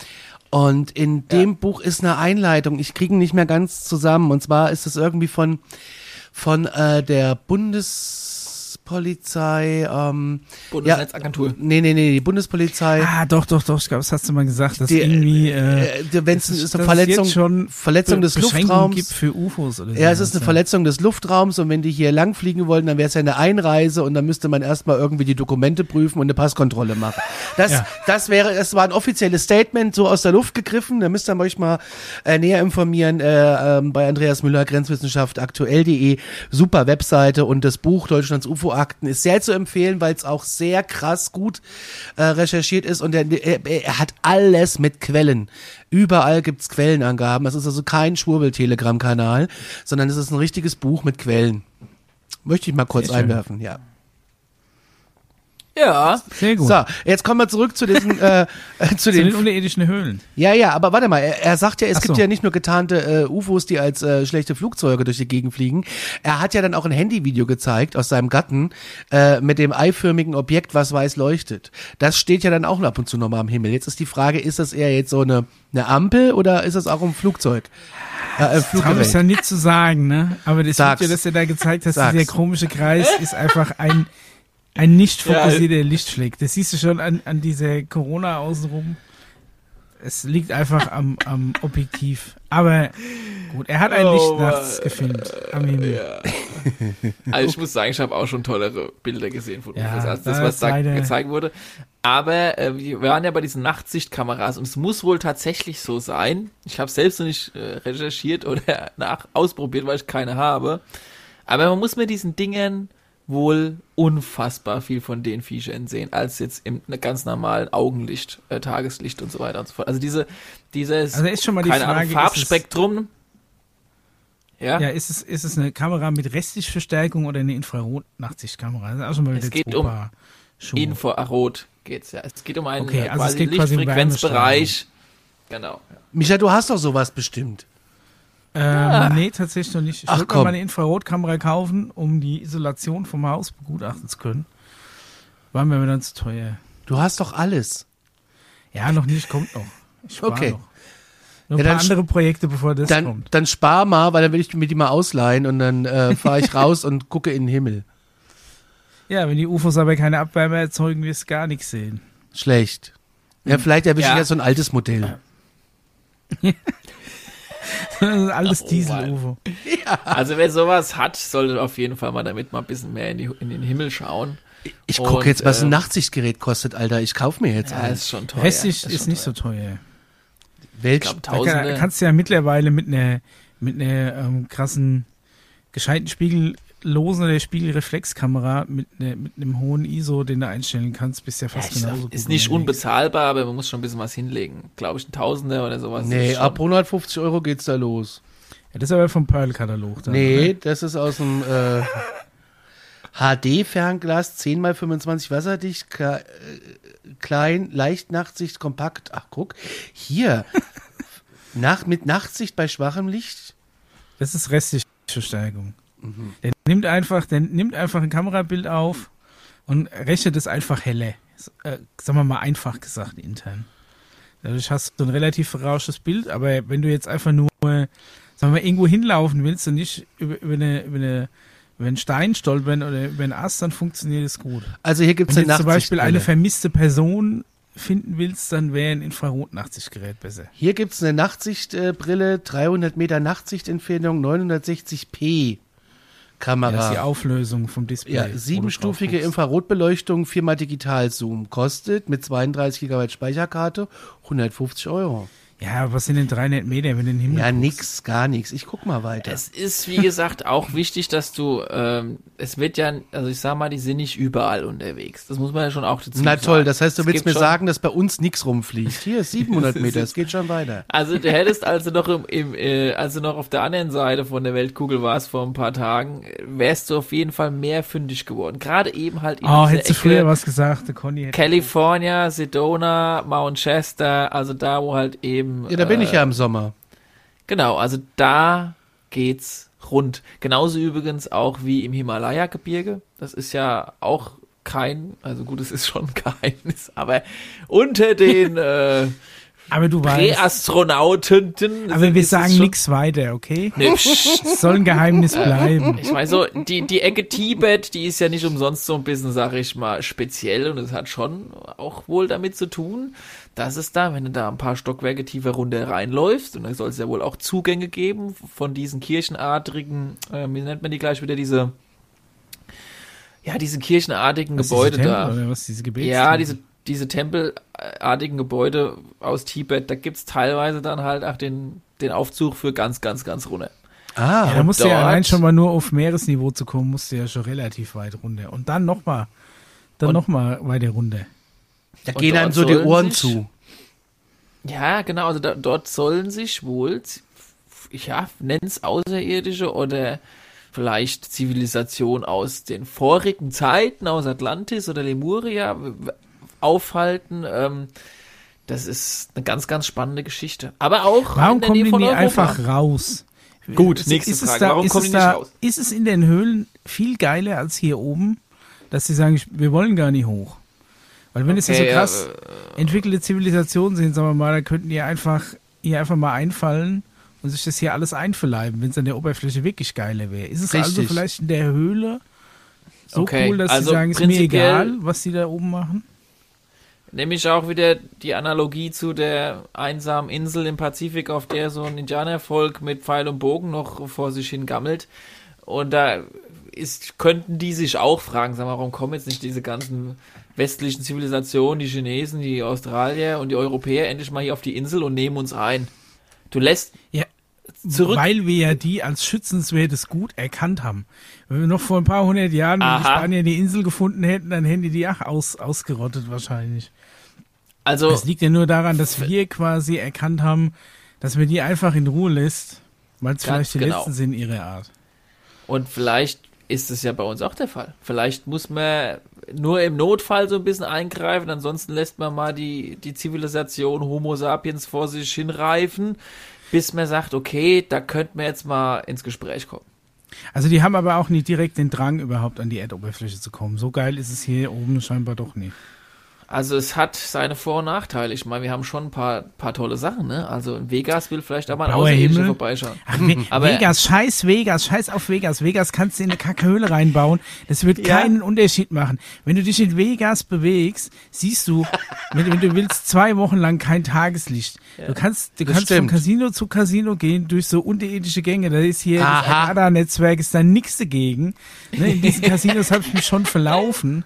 Und in dem ja. Buch ist eine Einleitung. Ich kriege ihn nicht mehr ganz zusammen. Und zwar ist es irgendwie von von äh, der Bundes Bundespolizei, ähm, Bundesnetzagentur. Ja, nee, nee, nee, die Bundespolizei. Ah, doch, doch, doch, ich glaube, das hast du mal gesagt, dass die, irgendwie, äh, äh wenn es ist eine Verletzung, schon Verletzung des Luftraums gibt für UFOs oder so. Ja, es ist eine ja. Verletzung des Luftraums und wenn die hier lang fliegen wollten, dann wäre es ja eine Einreise und dann müsste man erstmal irgendwie die Dokumente prüfen und eine Passkontrolle machen. Das, ja. das wäre, das war ein offizielles Statement, so aus der Luft gegriffen, da müsst ihr euch mal äh, näher informieren, äh, äh, bei Andreas Müller, Grenzwissenschaft aktuell.de, super Webseite und das Buch Deutschlands UFO Akten ist sehr zu empfehlen, weil es auch sehr krass gut äh, recherchiert ist und er, er, er, hat alles mit Quellen. Überall gibt's Quellenangaben. Es ist also kein Schwurbel-Telegram-Kanal, sondern es ist ein richtiges Buch mit Quellen. Möchte ich mal kurz einwerfen, ja. Ja. Sehr gut. So, jetzt kommen wir zurück zu diesen, äh, zu, zu den, den unterirdischen Höhlen. Ja, ja, aber warte mal, er, er sagt ja, es Ach gibt so. ja nicht nur getarnte äh, UFOs, die als äh, schlechte Flugzeuge durch die Gegend fliegen. Er hat ja dann auch ein Handyvideo gezeigt aus seinem Gatten äh, mit dem eiförmigen Objekt, was weiß leuchtet. Das steht ja dann auch ab und zu nochmal am Himmel. Jetzt ist die Frage, ist das eher jetzt so eine, eine Ampel oder ist das auch ein Flugzeug? Äh, Traum ist ja nicht zu sagen, ne? Aber das Sag's. Video, das er da gezeigt hat, dieser komische Kreis, ist einfach ein ein nicht fokussierter ja. Lichtfleck. Das siehst du schon an, an dieser Corona außenrum. Es liegt einfach am, am Objektiv. Aber gut, er hat ein oh, Licht nachts gefilmt am Himmel. Ja. Also ich muss sagen, ich habe auch schon tollere Bilder gesehen von ja, UFOs als das, was da gezeigt wurde. Aber äh, wir waren ja bei diesen Nachtsichtkameras und es muss wohl tatsächlich so sein. Ich habe selbst noch nicht äh, recherchiert oder nach ausprobiert, weil ich keine habe. Aber man muss mit diesen Dingen wohl unfassbar viel von den Viechern sehen, als jetzt im ganz normalen Augenlicht, äh, Tageslicht und so weiter und so fort. Also diese, dieses, also ist schon mal die keine Frage, Ahnung, Farbspektrum. Ja. ja, ist es, ist es eine Kamera mit Restlichtverstärkung oder eine Infrarot-Nachtsichtkamera? Das ist auch schon mal es geht um Schuhe. Infrarot geht's ja. Es geht um einen okay, also quasi Lichtfrequenzbereich. Genau. Micha, du hast doch sowas bestimmt. Ähm, ja. Nee, tatsächlich noch nicht. Ich wollte mal eine Infrarotkamera kaufen, um die Isolation vom Haus begutachten zu können. War mir dann zu teuer. Du hast doch alles. Ja, noch nicht, kommt noch. Ich okay. noch. Noch ein ja, paar andere Projekte, bevor das dann, kommt. Dann spar mal, weil dann will ich mir die mal ausleihen und dann äh, fahre ich raus und gucke in den Himmel. Ja, wenn die UFOs aber keine Abwärme erzeugen, wirst du gar nichts sehen. Schlecht. Ja, vielleicht erwische ja. ich ja so ein altes Modell. Alles oh, Diesel-UFO. Ja. Also wer sowas hat, sollte auf jeden Fall mal damit mal ein bisschen mehr in, die, in den Himmel schauen. Ich gucke jetzt, was ein ähm, Nachtsichtgerät kostet, Alter. Ich kaufe mir jetzt ja, eins. ist schon teuer. Hässlich ist, ist nicht teuer. so teuer. Welch, glaub, Da kannst du ja mittlerweile mit einer mit einer ähm, krassen, gescheiten spiegellosen oder Spiegelreflexkamera mit, ne, mit einem hohen ISO, den du einstellen kannst, bist ja Ja, fast sag, genauso gut ist nicht unbezahlbar, aber man muss schon ein bisschen was hinlegen. Glaube ich, ein Tausender oder sowas. nee, ab 150 Euro geht's da los. Ja, das ist aber vom Pearl-Katalog. dann, Nee, oder? das ist aus dem äh, HD-Fernglas, 10 x 25 wasserdicht, kle- äh, klein, leicht Nachtsicht, kompakt. Ach, guck, hier. Nach, mit Nachtsicht bei schwachem Licht. Das ist Restlichtverstärkung. Der nimmt einfach, der nimmt einfach ein Kamerabild auf und rechnet es einfach helle. Äh, sagen wir mal einfach gesagt intern. Dadurch hast du ein relativ verrauschtes Bild, aber wenn du jetzt einfach nur, sagen wir mal, irgendwo hinlaufen willst und nicht über, über, eine, über, eine, einen Stein stolpern oder über einen Ast, dann funktioniert es gut. Also hier Wenn du eine jetzt zum Beispiel eine Nachtsichtbrille. vermisste Person finden willst, dann wäre ein Infrarot-Nachtsichtgerät besser. Hier gibt's eine Nachtsichtbrille, 300 Meter Nachtsichtentfernung, 960p Kamera. Das ist die Auflösung vom Display. Ja, siebenstufige. Infrarotbeleuchtung, viermal Digitalzoom. Kostet mit 32 GB Speicherkarte 150 Euro. Ja, was sind denn 300 Meter, wenn du in den Himmel Ja, guckst? nix, gar nichts. Ich guck mal weiter. Es ist, wie gesagt, auch wichtig, dass du, ähm, es wird ja, also ich sag mal, die sind nicht überall unterwegs. Das muss man ja schon auch dazu Na sagen. toll, das heißt, du Es willst mir sagen, dass bei uns nichts rumfliegt. Hier ist 700 Das Meter, es geht schon weiter. Also du hättest also noch im, im äh, also noch auf der anderen Seite von der Weltkugel warst vor ein paar Tagen, wärst du auf jeden Fall mehr fündig geworden. Gerade eben halt in Oh, hättest du Ecke früher was gesagt, der Conny hätte. California, Sedona, Mount Chester, also da wo halt eben Ja, da bin äh, ich ja im Sommer. Genau, also da geht's rund. Genauso übrigens auch wie im Himalaya-Gebirge. Das ist ja auch kein, also gut, es ist schon ein Geheimnis, aber unter den äh, Aber du weißt. Präastronauten. Aber wir sagen nichts weiter, okay? Nee. Es soll ein Geheimnis bleiben. Ich meine so, die, die Ecke Tibet, die ist ja nicht umsonst so ein bisschen, sag ich mal, speziell und es hat schon auch wohl damit zu tun, dass es da, wenn du da ein paar Stockwerke tiefer runter reinläufst, und da soll es ja wohl auch Zugänge geben von diesen kirchenartigen, äh, wie nennt man die gleich wieder, diese, ja, diese kirchenartigen Was, Gebäude diese da. Tempel Oder was, diese Gebets Ja, diese, diese tempelartigen Gebäude aus Tibet, da gibt's teilweise dann halt auch den, den Aufzug für ganz, ganz, ganz runter. Ah, Ja, da musst du ja allein schon mal nur auf Meeresniveau zu kommen, musst du ja schon relativ weit runter. Und dann nochmal, dann nochmal weiter runter. Da und gehen einem so die Ohren sich- zu. Ja, genau, also da, dort sollen sich wohl, ja, nenn's Außerirdische oder vielleicht Zivilisation aus den vorigen Zeiten, aus Atlantis oder Lemuria aufhalten. Ähm, das ist eine ganz, ganz spannende Geschichte. Aber auch Warum kommen die nie einfach raus? Gut, Ist- nächste ist es Frage. Da, Warum ist kommen es die nicht da, raus? Ist es in den Höhlen viel geiler als hier oben, dass sie sagen, wir wollen gar nicht hoch? Weil wenn es ja so krass äh, entwickelte Zivilisationen sind, sagen wir mal, dann könnten die einfach hier einfach mal einfallen und sich das hier alles einverleiben, wenn es an der Oberfläche wirklich geiler wäre. Ist es also Richtig. vielleicht in der Höhle so Okay, cool, dass also sie sagen, ist mir egal, was die da oben machen? Nämlich auch wieder die Analogie zu der einsamen Insel im Pazifik, auf der so ein Indianervolk mit Pfeil und Bogen noch vor sich hin gammelt. Und da ist, könnten die sich auch fragen, sagen wir, warum kommen jetzt nicht diese ganzen westlichen Zivilisationen, die Chinesen, die Australier und die Europäer endlich mal hier auf die Insel und nehmen uns ein. Du lässt Ja, zurück. Weil wir ja die als schützenswertes Gut erkannt haben. Wenn wir noch vor ein paar hundert Jahren wenn die. Spanier die Insel gefunden hätten, dann hätten die die auch aus, ausgerottet wahrscheinlich. Also, Das liegt ja nur daran, dass wir quasi erkannt haben, dass wir die einfach in Ruhe lässt, weil es vielleicht die genau. letzten sind ihrer Art. Und vielleicht ist es ja bei uns auch der Fall. Vielleicht muss man nur im Notfall so ein bisschen eingreifen, ansonsten lässt man mal die, die Zivilisation Homo sapiens vor sich hinreifen, bis man sagt, okay, da könnten wir jetzt mal ins Gespräch kommen. Also die haben aber auch nicht direkt den Drang, überhaupt an die Erdoberfläche zu kommen. So geil ist es hier oben scheinbar doch nicht. Also es hat seine Vor- und Nachteile. Ich meine, wir haben schon ein paar, paar tolle Sachen, ne? Also in Vegas will vielleicht auch mal ein Außerirdischer vorbeischauen. Ach, We Aber- Vegas, scheiß Vegas, scheiß auf Vegas. Vegas kannst du in eine Kackhöhle reinbauen. Das wird Ja. keinen Unterschied machen. Wenn du dich in Vegas bewegst, siehst du, wenn, wenn du willst, zwei Wochen lang kein Tageslicht. Du kannst, du Das kannst von stimmt. Casino zu Casino gehen durch so unterirdische Gänge. Da ist hier Aha. das Agada-Netzwerk, ist da nichts dagegen. Ne, in diesen Casinos habe ich mich schon verlaufen.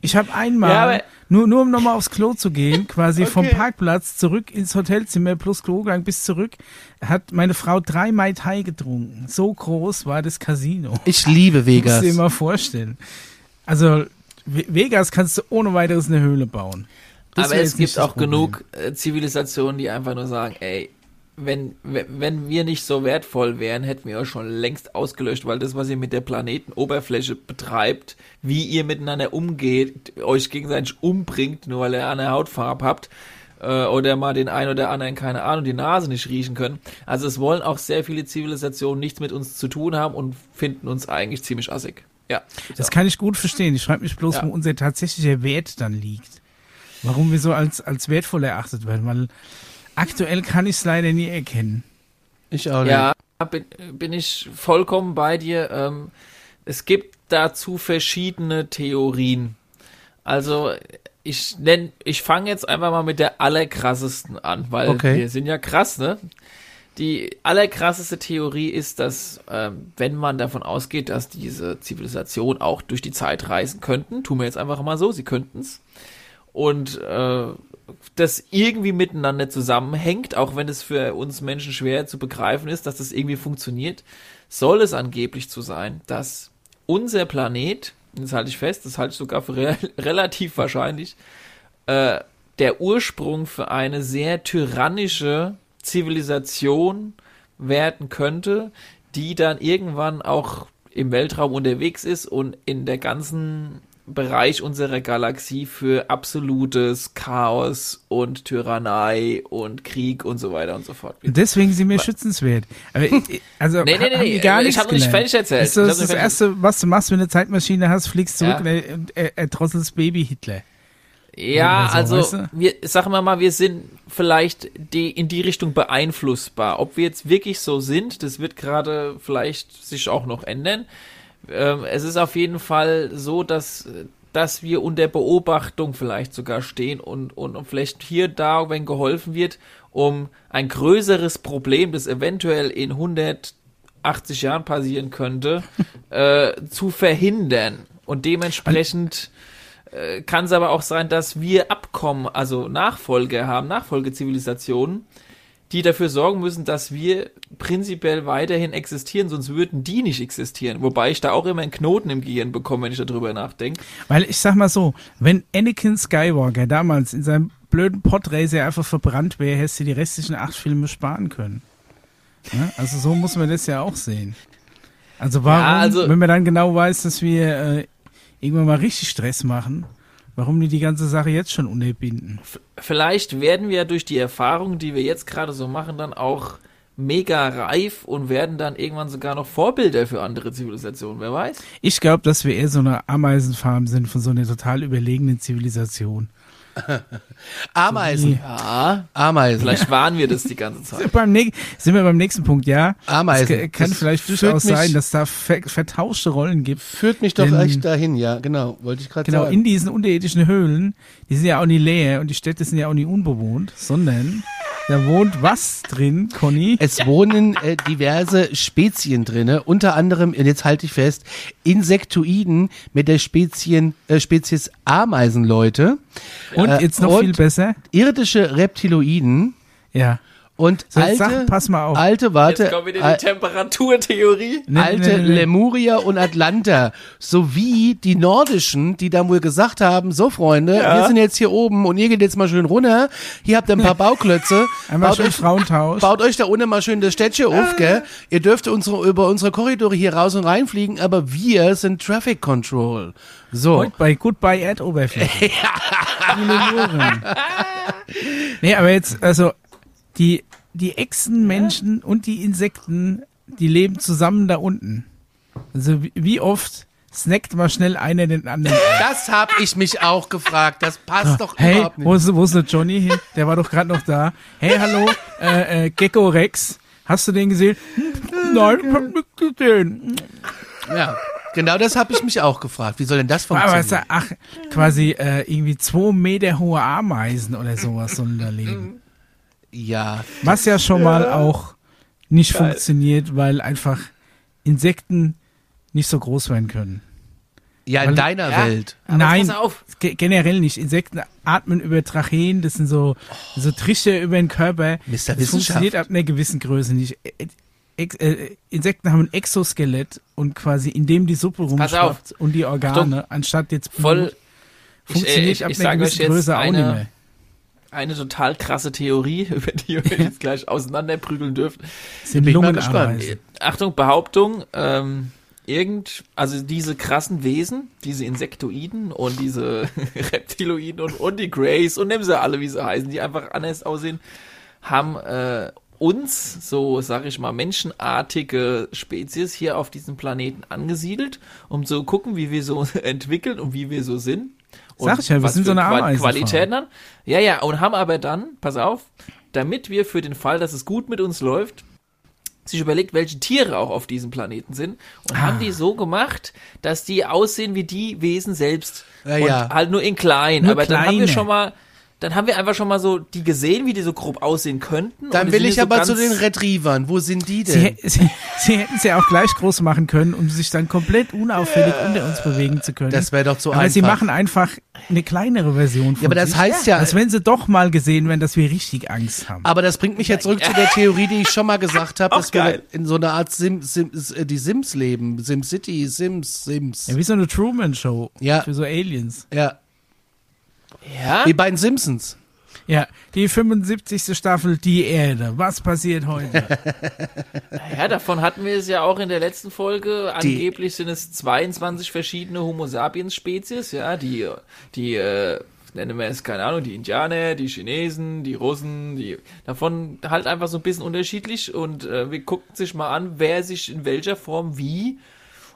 Ich habe einmal Ja, aber- nur, nur um nochmal aufs Klo zu gehen, quasi vom Okay. Parkplatz zurück ins Hotelzimmer plus Klogang bis zurück, hat meine Frau drei Mai Tai getrunken. So groß war das Casino. Ich liebe Vegas. du dir mal vorstellen. Also, Ve- Vegas kannst du ohne weiteres eine Höhle bauen. Das Aber es gibt auch Problem. genug äh, Zivilisationen, die einfach nur sagen, ey, wenn, wenn wenn wir nicht so wertvoll wären, hätten wir euch schon längst ausgelöscht, weil das, was ihr mit der Planetenoberfläche betreibt, wie ihr miteinander umgeht, euch gegenseitig umbringt, nur weil ihr eine Hautfarbe habt, äh, oder mal den einen oder anderen, keine Ahnung, die Nase nicht riechen können. Also es wollen auch sehr viele Zivilisationen nichts mit uns zu tun haben und finden uns eigentlich ziemlich assig. Ja. Das kann ich gut verstehen. Ich frage mich bloß, Ja. wo unser tatsächlicher Wert dann liegt. Warum wir so als, als wertvoll erachtet werden, weil aktuell kann ich es leider nie erkennen. Ich auch nicht. Ja, bin, bin ich vollkommen bei dir. Ähm, es gibt dazu verschiedene Theorien. Also ich nenn, ich fange jetzt einfach mal mit der allerkrassesten an, weil Okay. wir sind ja krass, ne? Die allerkrasseste Theorie ist, dass ähm, wenn man davon ausgeht, dass diese Zivilisation auch durch die Zeit reisen könnten, tun wir jetzt einfach mal so, sie könnten's und äh, das irgendwie miteinander zusammenhängt, auch wenn es für uns Menschen schwer zu begreifen ist, dass das irgendwie funktioniert, soll es angeblich zu sein, dass unser Planet, das halte ich fest, das halte ich sogar für re relativ wahrscheinlich, äh, der Ursprung für eine sehr tyrannische Zivilisation werden könnte, die dann irgendwann auch im Weltraum unterwegs ist und in der ganzen Bereich unserer Galaxie für absolutes Chaos und Tyrannei und Krieg und so weiter und so fort. Deswegen sind wir schützenswert. Aber, ich- also, Nee, nee, nee, die nee, gar ich nichts hab noch nicht fertig erzählt. Ist das, das, Erste, was du machst, wenn du eine Zeitmaschine hast, fliegst zurück Ja. und er, und er, er drosselst Baby Hitler. Ja, so, also weißt du? wir sagen wir mal, wir sind vielleicht die, in die Richtung beeinflussbar. Ob wir jetzt wirklich so sind, das wird gerade vielleicht sich auch noch ändern. Ähm, es ist auf jeden Fall so, dass dass wir unter Beobachtung vielleicht sogar stehen und, und, und vielleicht hier da, wenn geholfen wird, um ein größeres Problem, das eventuell in 180 Jahren passieren könnte, äh, zu verhindern. Und dementsprechend äh, kann es aber auch sein, dass wir Abkommen, also Nachfolger haben, Nachfolgezivilisationen, die dafür sorgen müssen, dass wir prinzipiell weiterhin existieren, sonst würden die nicht existieren. Wobei ich da auch immer einen Knoten im Gehirn bekomme, wenn ich darüber nachdenke. Weil ich sag mal so, wenn Anakin Skywalker damals in seinem blöden Podracer einfach verbrannt wäre, hättest du die restlichen acht Filme sparen können. Ja? Also so muss man das ja auch sehen. Also warum, Ja, also- wenn man dann genau weiß, dass wir äh, irgendwann mal richtig Stress machen, warum die die ganze Sache jetzt schon unterbinden? Vielleicht werden wir durch die Erfahrungen, die wir jetzt gerade so machen, dann auch mega reif und werden dann irgendwann sogar noch Vorbilder für andere Zivilisationen, wer weiß? Ich glaube, dass wir eher so eine Ameisenfarm sind von so einer total überlegenen Zivilisation. Ameisen. Ja, Ameisen. vielleicht waren wir das die ganze Zeit. Beim nä- sind wir beim nächsten Punkt, ja. Ameisen. Es kann Das vielleicht durchaus sein, dass da ver vertauschte Rollen gibt. Führt mich doch Denn- echt dahin, ja, genau, wollte ich gerade Genau, sagen. in diesen unterirdischen Höhlen, die sind ja auch nie leer und die Städte sind ja auch nie unbewohnt, sondern da wohnt was drin, Conny? Es wohnen äh, diverse Spezien drinne, unter anderem, und jetzt halte ich fest, Insektoiden mit der Spezien, äh, Spezies Ameisenleute, Und Äh, jetzt noch und- viel besser. irdische Reptiloiden Ja. Und So, alte, sag, pass mal auf. alte, warte, Jetzt kommt wieder al- die Temperaturtheorie. Nee, alte nee, nee, nee. Lemurier und Atlanter sowie die nordischen, die dann wohl gesagt haben, so Freunde, wir sind jetzt hier oben und ihr geht jetzt mal schön runter, hier habt ihr ein paar Bauklötze, Einmal baut schön euch, Frauentausch. baut euch da unten mal schön das Städtchen auf, gell? Ihr dürft unsere, über unsere Korridore hier raus und reinfliegen, aber wir sind Traffic Control. So. Heute bei Goodbye Erdoberfläche. Die Lemuren. nee, aber jetzt, also, die, die Echsenmenschen und die Insekten, die leben zusammen da unten. Also, wie, oft snackt mal schnell einer den anderen? Das hab ich mich auch gefragt. Das passt doch Hey, überhaupt nicht. wo ist, wo ist der Johnny hin? Der war doch gerade noch da. Hey, hallo, äh, äh, Gecko Rex. Hast du den gesehen? Nein, ich hab nicht gesehen. Ja, genau das habe ich mich auch gefragt. Wie soll denn das Aber funktionieren? was, ach, quasi äh, irgendwie zwei Meter hohe Ameisen oder sowas sollen da leben. Ja, Was ja schon mal auch nicht funktioniert, weil einfach Insekten nicht so groß werden können. Ja, in Weil- deiner Ja. Welt. Aber Nein, pass auf. ge- generell nicht. Insekten atmen über Tracheen, das sind so, so Trichter über den Körper. Mr. Das funktioniert ab einer gewissen Größe nicht. Ex äh, Insekten haben ein Exoskelett und quasi in dem die Suppe rumschwappt und die Organe, anstatt jetzt Blut, Voll. funktioniert ich, ab ich einer sage euch gewissen Größe auch nicht eine, mehr. Eine total krasse Theorie, über die ihr euch jetzt gleich auseinanderprügeln dürft. Sind bin mal gespannt. Achtung, Behauptung, ähm, irgend, also diese krassen Wesen, diese Insektoiden und diese Reptiloiden und, und die Greys und nehmen sie alle, wie sie heißen, die einfach anders aussehen, haben äh, uns, so sag ich mal, menschenartige Spezies hier auf diesem Planeten angesiedelt, um zu gucken, wie wir so entwickeln und wie wir so sind. Und Sag ich ja, wir was sind so eine Qua- Ameisenfarm. Qualitäten haben. Ja, ja, und haben aber dann, pass auf, damit wir für den Fall, dass es gut mit uns läuft, sich überlegt, welche Tiere auch auf diesem Planeten sind und Ah. haben die so gemacht, dass die aussehen wie die Wesen selbst Ja, und ja. halt nur in klein. Nur Aber dann haben wir kleine. schon mal, dann haben wir einfach schon mal so die gesehen, wie die so grob aussehen könnten. Dann will ich so aber zu ganz- den Retrievern. Wo sind die Sie, denn? hä- sie, sie hätten es ja auch gleich groß machen können, um sich dann komplett unauffällig unter uns bewegen zu können. Das wäre doch so aber einfach. sie machen einfach eine kleinere Version von ja, aber das sich, heißt ja, als wenn sie doch mal gesehen werden, dass wir richtig Angst haben. aber das bringt mich jetzt zurück zu der Theorie, die ich schon mal gesagt habe, dass wir geil. in so einer Art Sim, Sim, äh, die Sims leben. Sim City, Sims, Sims. Ja, wie so eine Truman-Show Ja. für so Aliens. Ja, Ja, wie bei den Simpsons. Ja, die 75. Staffel Die Erde. Was passiert heute? ja, davon hatten wir es ja auch in der letzten Folge. Die- Angeblich sind es 22 verschiedene Homo sapiens Spezies, ja, die, die, äh, nennen wir es, keine Ahnung, die Indianer, die Chinesen, die Russen, die, davon halt einfach so ein bisschen unterschiedlich und äh, wir gucken sich mal an, wer sich in welcher Form wie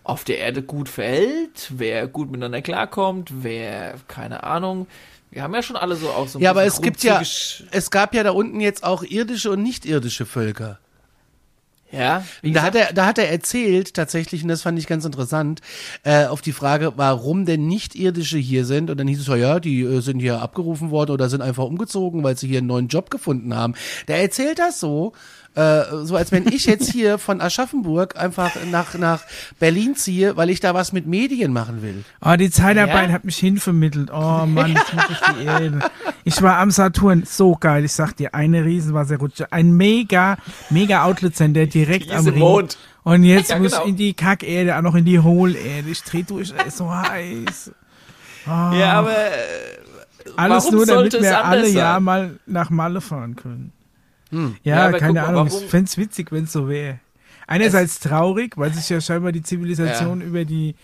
auf der Erde gut verhält, wer gut miteinander klarkommt, wer, keine Ahnung, wir haben ja schon alle so auch so ein Ja, aber es gibt ja, es gab ja da unten jetzt auch irdische und nicht-irdische Völker. ja, Da hat er, da hat er erzählt, tatsächlich, und das fand ich ganz interessant, äh, auf die Frage, warum denn Nicht-Irdische hier sind. Und dann hieß es so, ja, die äh, sind hier abgerufen worden oder sind einfach umgezogen, weil sie hier einen neuen Job gefunden haben. Der erzählt das so, äh, so als wenn ich jetzt hier von Aschaffenburg einfach nach, nach Berlin ziehe, weil ich da was mit Medien machen will. Oh, die Zeitarbeit Ja? hat mich hinvermittelt. Oh Mann, jetzt muss ich die Erde. Ich war am Saturn, so geil. Ich sag dir, eine Riesenwasserrutsche. Ein mega, mega Outlet-Center direkt am Diese Ring. Mond. Und jetzt Ja, muss genau. ich in die Kackerde, auch noch in die Hohlerde. Ich dreh durch, es ist so heiß. Ja, aber äh, Alles warum nur, damit sollte es wir alle sein? mal nach Malle fahren können. Hm. Ja, Ja, keine guck Ahnung. warum- Ich fänd's witzig, wenn's so wäre. Einerseits traurig, weil sich ja scheinbar die Zivilisation über die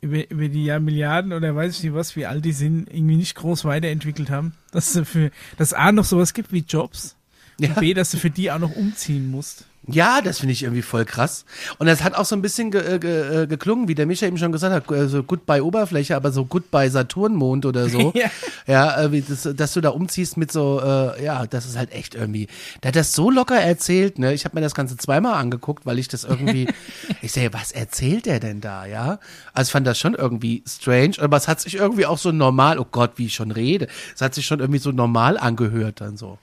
über, über die Jahr Milliarden oder weiß ich nicht was, wie alt die sind, irgendwie nicht groß weiterentwickelt haben. Dass du für, dass A noch sowas gibt wie Jobs Ja. und B, dass du für die auch noch umziehen musst. Ja, das finde ich irgendwie voll krass. Und das hat auch so ein bisschen ge äh, ge äh, geklungen, wie der Micha eben schon gesagt hat, äh, so Goodbye Oberfläche, aber so Goodbye Saturnmond oder so. Ja. ja, wie das, dass du da umziehst mit so, äh, ja, das ist halt echt irgendwie. Der hat das so locker erzählt, ne? Ich habe mir das Ganze zweimal angeguckt, weil ich das irgendwie, ich sehe, was erzählt der denn da, ja? Also ich fand das schon irgendwie strange, aber es hat sich irgendwie auch so normal, oh Gott, wie ich schon rede, es hat sich schon irgendwie so normal angehört dann so.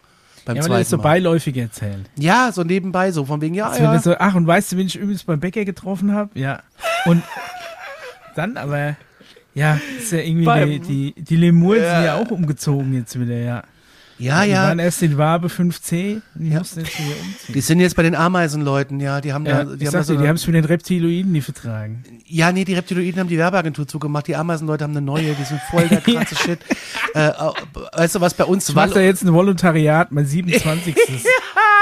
Beim Ja, weil er das so zweiten Mal. beiläufig erzählt. Ja, so nebenbei, so von wegen, ja, Als wenn ja. so, ach, und weißt du, wen ich übrigens beim Bäcker getroffen habe? Ja. Und dann aber, ja, ist ja irgendwie Beim- die, die, die Lemuren Ja. sind ja auch umgezogen jetzt wieder, ja. Ja, Die ja. waren erst in Wabe 5C und die Ja. mussten jetzt Die umziehen. sind jetzt bei den Ameisenleuten, ja, die haben Ja, da, die ich haben sagte, so die eine, es mit den Reptiloiden nie vertragen. ja, nee, die Reptiloiden haben die Werbeagentur zugemacht, die Ameisenleute haben eine neue, die sind voll der krasse Shit. Äh, äh, weißt du, was bei uns Ich war? mache da jetzt ein Volontariat, mein 27.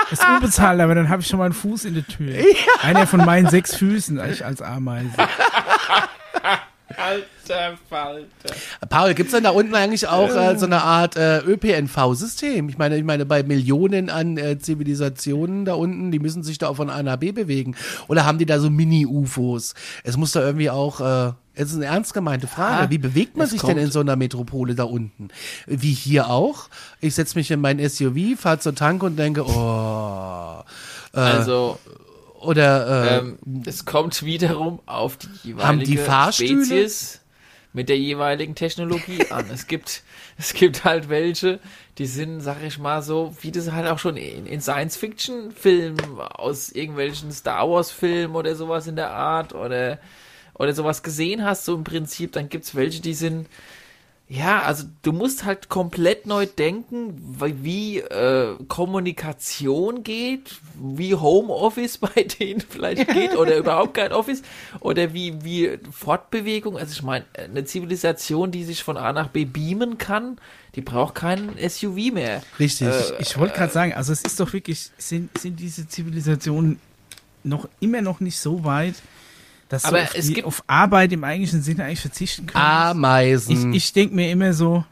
Das ist unbezahlt, aber dann habe ich schon mal einen Fuß in der Tür. Einer von meinen sechs Füßen ich als Ameise. Alter Falter. Paul, gibt's denn da unten eigentlich auch äh, so eine Art äh, ÖPNV-System? Ich meine, ich meine, bei Millionen an äh, Zivilisationen da unten, die müssen sich da auch von A nach B bewegen. Oder haben die da so Mini-UFOs? Es muss da irgendwie auch, äh, es ist eine ernst gemeinte Frage. Ja, Wie bewegt man es sich kommt- denn in so einer Metropole da unten? Wie hier auch? Ich setze mich in mein SUV, fahre zur Tank und denke, oh. Äh, Also, oder äh, ähm, es kommt wiederum auf die jeweilige Haben die Fahrstühle? Spezies mit der jeweiligen Technologie an. Es gibt, es gibt halt welche, die sind, sag ich mal so, wie das halt auch schon in, in Science-Fiction-Filmen aus irgendwelchen Star Wars-Filmen oder sowas in der Art oder oder sowas gesehen hast, so im Prinzip, dann gibt's welche, die sind, ja, also du musst halt komplett neu denken, wie äh, Kommunikation geht, wie Homeoffice bei denen vielleicht geht oder überhaupt kein Office oder wie, wie Fortbewegung. Also ich meine, eine Zivilisation, die sich von A nach B beamen kann, die braucht keinen SUV mehr. Richtig. ich ich wollte gerade sagen, also es ist doch wirklich, sind, sind diese Zivilisationen noch immer noch nicht so weit, dass Aber auf, es die, gibt- auf Arbeit im eigentlichen Sinne eigentlich verzichten kannst. Ameisen. Ich, ich denke mir immer so,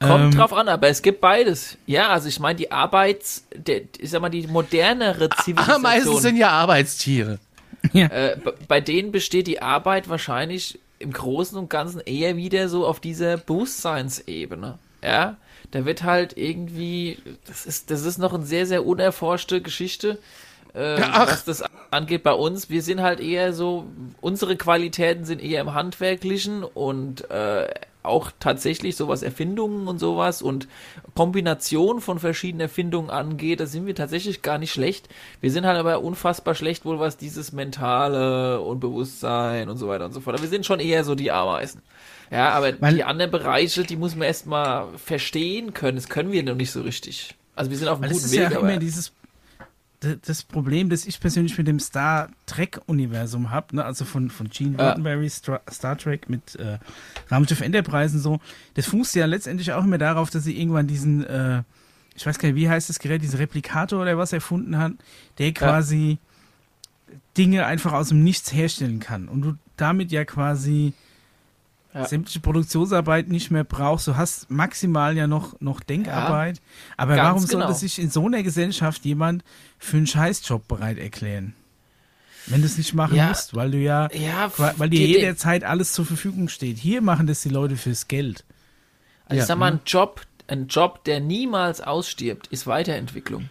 Kommt ähm, drauf an, aber es gibt beides. Ja, also ich meine, die Arbeits, der, ich sag mal, die modernere Ameisen Zivilisation, sind ja Arbeitstiere. äh, b- bei denen besteht die Arbeit wahrscheinlich im Großen und Ganzen eher wieder so auf dieser Bewusstseinsebene. Ja, da wird halt irgendwie, das ist, das ist noch eine sehr, sehr unerforschte Geschichte. Äh, was das angeht bei uns, wir sind halt eher so, unsere Qualitäten sind eher im Handwerklichen und äh, auch tatsächlich so was Erfindungen und sowas und Kombination von verschiedenen Erfindungen angeht, da sind wir tatsächlich gar nicht schlecht. Wir sind halt aber unfassbar schlecht wohl, was dieses Mentale und Bewusstsein und so weiter und so fort. Aber wir sind schon eher so die Ameisen. Ja, aber Weil- die anderen Bereiche, die muss man erstmal verstehen können. Das können wir noch nicht so richtig. Also wir sind auf einem guten Weg, ja aber immer dieses das Problem, das ich persönlich mit dem Star Trek Universum habe, ne, also von von Gene Ja. Roddenberry Stra Star Trek mit äh, Raumschiff Enterprise und so, das fußt ja letztendlich auch immer darauf, dass sie irgendwann diesen äh, ich weiß gar nicht, wie heißt das Gerät, diesen Replikator oder was erfunden hat, der quasi Dinge einfach aus dem Nichts herstellen kann und du damit ja quasi Ja. sämtliche Produktionsarbeit nicht mehr brauchst. Du hast maximal ja noch, noch Denkarbeit. Aber ganz warum genau. sollte sich in so einer Gesellschaft jemand für einen Scheißjob bereit erklären? Wenn du es nicht machen Ja. musst, weil du ja, ja, weil, dir jederzeit alles zur Verfügung steht. Hier machen das die Leute fürs Geld. Also Ja. ich sag mal, ein Job, ein Job, der niemals ausstirbt, ist Weiterentwicklung.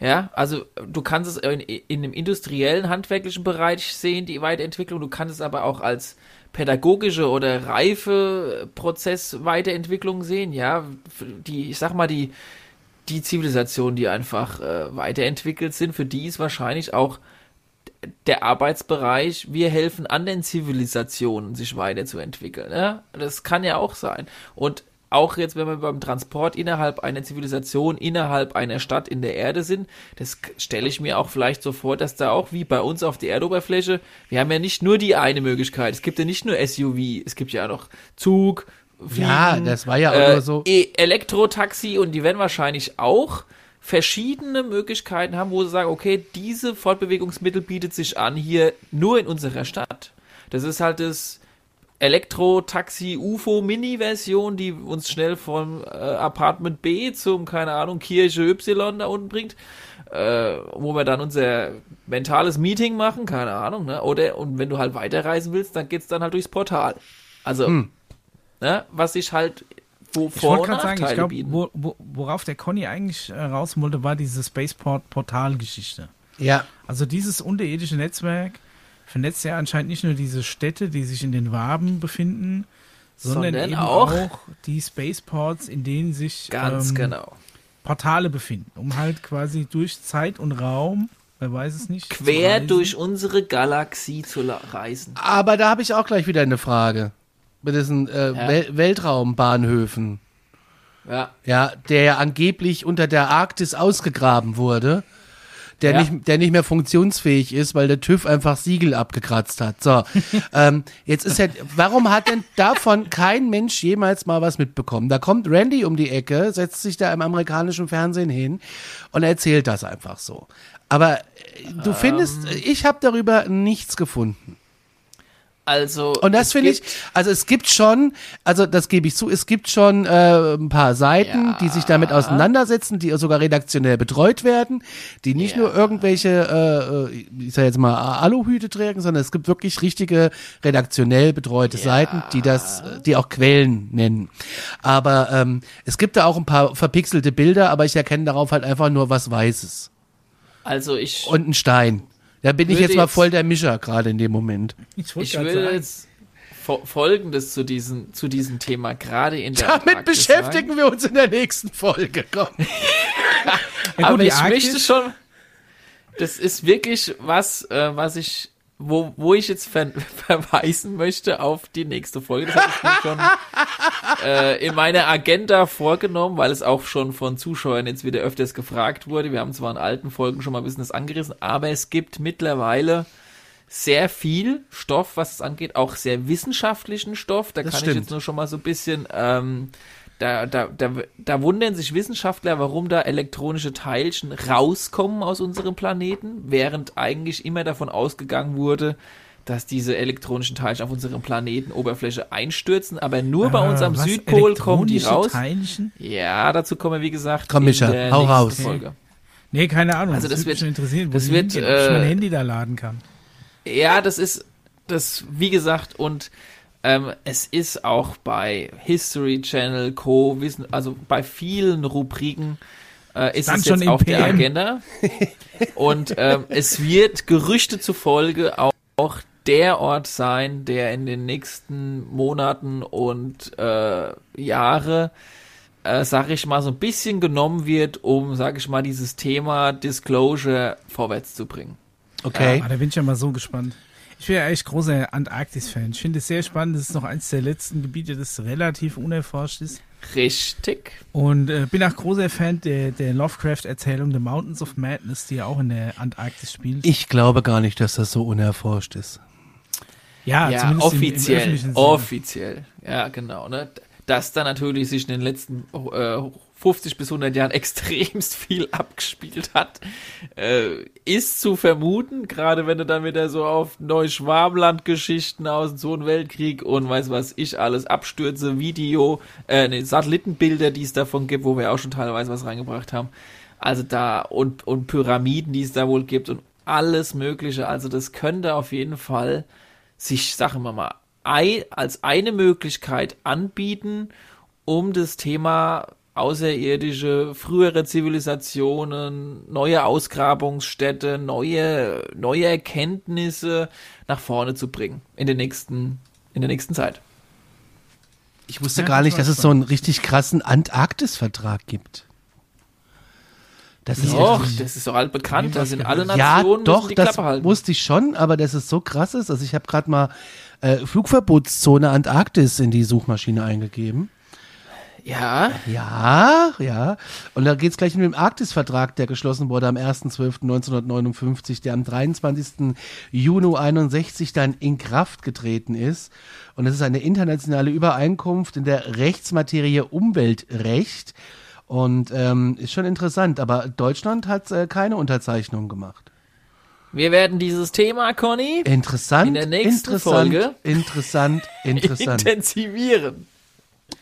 Ja, also du kannst es in, in einem industriellen, handwerklichen Bereich sehen, die Weiterentwicklung. Du kannst es aber auch als pädagogische oder reife Prozess Weiterentwicklung sehen. Ja, die, ich sag mal, die, die Zivilisationen, die einfach äh, weiterentwickelt sind, für die ist wahrscheinlich auch der Arbeitsbereich, wir helfen anderen Zivilisationen, sich weiterzuentwickeln. Ne? Das kann ja auch sein. Und auch jetzt, wenn wir beim Transport innerhalb einer Zivilisation, innerhalb einer Stadt in der Erde sind, das stelle ich mir auch vielleicht so vor, dass da auch wie bei uns auf der Erdoberfläche, wir haben ja nicht nur die eine Möglichkeit. Es gibt ja nicht nur SUV, es gibt ja noch Zug, Fliegen, Ja, das war ja auch äh, so. E Elektrotaxi und die werden wahrscheinlich auch verschiedene Möglichkeiten haben, wo sie sagen, okay, diese Fortbewegungsmittel bietet sich an hier nur in unserer Stadt. Das ist halt das Elektro-Taxi UFO Mini-Version, die uns schnell vom äh, Apartment B zum, keine Ahnung, Kirche Y da unten bringt, äh, wo wir dann unser mentales Meeting machen, keine Ahnung, ne? Oder, und wenn du halt weiterreisen willst, dann geht's dann halt durchs Portal. Also, ne, was sich halt wo Ich Vor- wollte und sagen, ich Nachteile glaube, bieten. wo, wo, worauf der Conny eigentlich äh, raus wollte, war diese Spaceport-Portal-Geschichte. Ja, Also dieses unterirdische Netzwerk vernetzt ja anscheinend nicht nur diese Städte, die sich in den Waben befinden, sondern, Sondern eben auch- auch, die Spaceports, in denen sich Ganz ähm, genau. Portale befinden, um halt quasi durch Zeit und Raum, wer weiß es nicht, Quer durch unsere Galaxie zu reisen. aber da habe ich auch gleich wieder eine Frage. Mit diesen äh, Ja. Wel Weltraumbahnhöfen. Ja. Ja, der ja angeblich unter der Arktis ausgegraben wurde, der, Ja. nicht, der nicht mehr funktionsfähig ist, weil der TÜV einfach Siegel abgekratzt hat. So, ähm, jetzt ist ja, warum hat denn davon kein Mensch jemals mal was mitbekommen? Da kommt Randy um die Ecke, setzt sich da im amerikanischen Fernsehen hin und erzählt das einfach so. Aber äh, du findest, Ähm. ich habe darüber nichts gefunden. Also. Und das finde ich, also es gibt schon, also das gebe ich zu, es gibt schon äh, ein paar Seiten, Ja. die sich damit auseinandersetzen, die sogar redaktionell betreut werden, die nicht Ja. nur irgendwelche, äh, äh, ich sag jetzt mal, Aluhüte tragen, sondern es gibt wirklich richtige redaktionell betreute Seiten, die das, die auch Quellen nennen. Aber ähm, es gibt da auch ein paar verpixelte Bilder, aber ich erkenne darauf halt einfach nur was Weißes Also ich. und ein Stein. Da bin ich jetzt mal voll der Mischer gerade in dem Moment. Ich, würde sagen, jetzt fo- Folgendes zu diesem, zu diesem Thema gerade in der Damit Antarktis beschäftigen wir uns in der nächsten Folge. Komm. ja, gut, Aber ich Arktis- möchte schon. Das ist wirklich was, äh, was ich, wo, wo ich jetzt ver verweisen möchte auf die nächste Folge. Das habe ich mir schon äh, in meiner Agenda vorgenommen, weil es auch schon von Zuschauern jetzt wieder öfters gefragt wurde. Wir haben zwar in alten Folgen schon mal ein bisschen das angerissen, aber es gibt mittlerweile sehr viel Stoff, was es angeht, auch sehr wissenschaftlichen Stoff. Da Das kann stimmt. ich jetzt nur schon mal so ein bisschen ähm, da, da, da, da wundern sich Wissenschaftler, warum da elektronische Teilchen rauskommen aus unserem Planeten, während eigentlich immer davon ausgegangen wurde, dass diese elektronischen Teilchen auf unserem Planetenoberfläche einstürzen, aber nur bei uns am Äh, was, Südpol kommen die elektronische raus. Teilchen? Ja, dazu kommen wir, wie gesagt, Komm, Micha, in der hau nächsten raus. Folge. Nee, keine Ahnung. Also das würde wird- mich schon interessieren, wo das die wird, hingehen, ob ich mein äh, Handy da laden kann. Ja, das ist, das, wie gesagt, und ähm, es ist auch bei History Channel, Co., Wissen, also bei vielen Rubriken äh, ist Stand es schon jetzt auf der PM. Agenda. und ähm, es wird Gerüchte zufolge auch, auch der Ort sein, der in den nächsten Monaten und äh, Jahre äh, sag ich mal, so ein bisschen genommen wird, um, sag ich mal, dieses Thema Disclosure vorwärts zu bringen. Okay. Ah, da bin ich ja mal so gespannt. Ich bin ja echt großer Antarktis-Fan. Ich finde es sehr spannend. Das ist noch eins der letzten Gebiete, das relativ unerforscht ist. Richtig. Und äh, bin auch großer Fan der, der Lovecraft-Erzählung The Mountains of Madness, die ja auch in der Antarktis spielt. Ich glaube gar nicht, dass das so unerforscht ist. ja, ja, zumindest im- im offiziell, öffentlichen Sinne. offiziell, ja, genau, ne? Dass da natürlich sich in den letzten äh, 50 bis 100 Jahren extremst viel abgespielt hat, äh, ist zu vermuten, gerade wenn du dann wieder so auf Neuschwabenland-Geschichten aus dem Zweiten Weltkrieg und weiß was ich alles, Abstürze, Video, äh, ne, Satellitenbilder, die es davon gibt, wo wir auch schon teilweise was reingebracht haben. Also da, und, und Pyramiden, die es da wohl gibt und alles Mögliche. Also das könnte auf jeden Fall sich, sagen wir mal, als eine Möglichkeit anbieten, um das Thema außerirdische, frühere Zivilisationen, neue Ausgrabungsstätte, neue, neue Erkenntnisse nach vorne zu bringen in den nächsten, in der nächsten Zeit. Ich wusste Ja, gar das nicht, dass es so einen richtig krassen Antarktis-Vertrag gibt. Das ist Doch, richtig- das ist doch halt bekannt. Nie Da was sind alle ja, Nationen müssen doch, die das Klappe halten. wusste ich schon, aber dass es so krass ist. Also ich habe gerade mal äh, Flugverbotszone Antarktis in die Suchmaschine eingegeben. Ja, Ja, ja. Und da geht's gleich um den Arktis-Vertrag, der geschlossen wurde am 1.12.1959, der am 23. Juni 61 dann in Kraft getreten ist. Und es ist eine internationale Übereinkunft in der Rechtsmaterie Umweltrecht. Und ähm, ist schon interessant, aber Deutschland hat äh, keine Unterzeichnung gemacht. wir werden dieses Thema, Conny, Interessant, In der nächsten interessant, Folge interessant, interessant. intensivieren.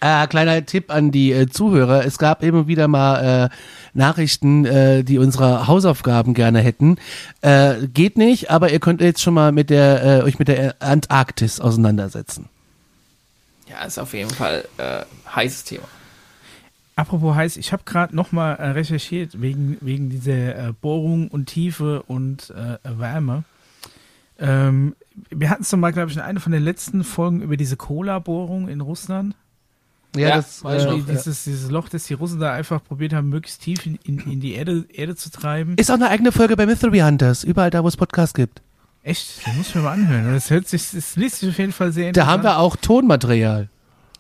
Äh, kleiner Tipp an die äh, Zuhörer. Es gab immer wieder mal äh, Nachrichten, äh, die unsere Hausaufgaben gerne hätten. Äh, geht nicht, aber ihr könnt jetzt schon mal mit der, äh, euch mit der Antarktis auseinandersetzen. Ja, ist auf jeden Fall äh, heißes Thema. Apropos heiß, ich habe gerade nochmal äh, recherchiert wegen, wegen dieser äh, Bohrung und Tiefe und äh, Wärme. Ähm, wir hatten es doch mal, glaube ich, in einer von den letzten Folgen über diese Cola-Bohrung in Russland. Ja, das, weiß ich äh, noch. Die, dieses, dieses Loch, das die Russen da einfach probiert haben, möglichst tief in, in, in die Erde, Erde zu treiben. ist auch eine eigene Folge bei Mystery Hunters, überall da, wo es Podcasts gibt. Echt? Das muss ich mir mal anhören. Das hört sich, das liest sich auf jeden Fall sehr Da interessant. haben wir auch Tonmaterial.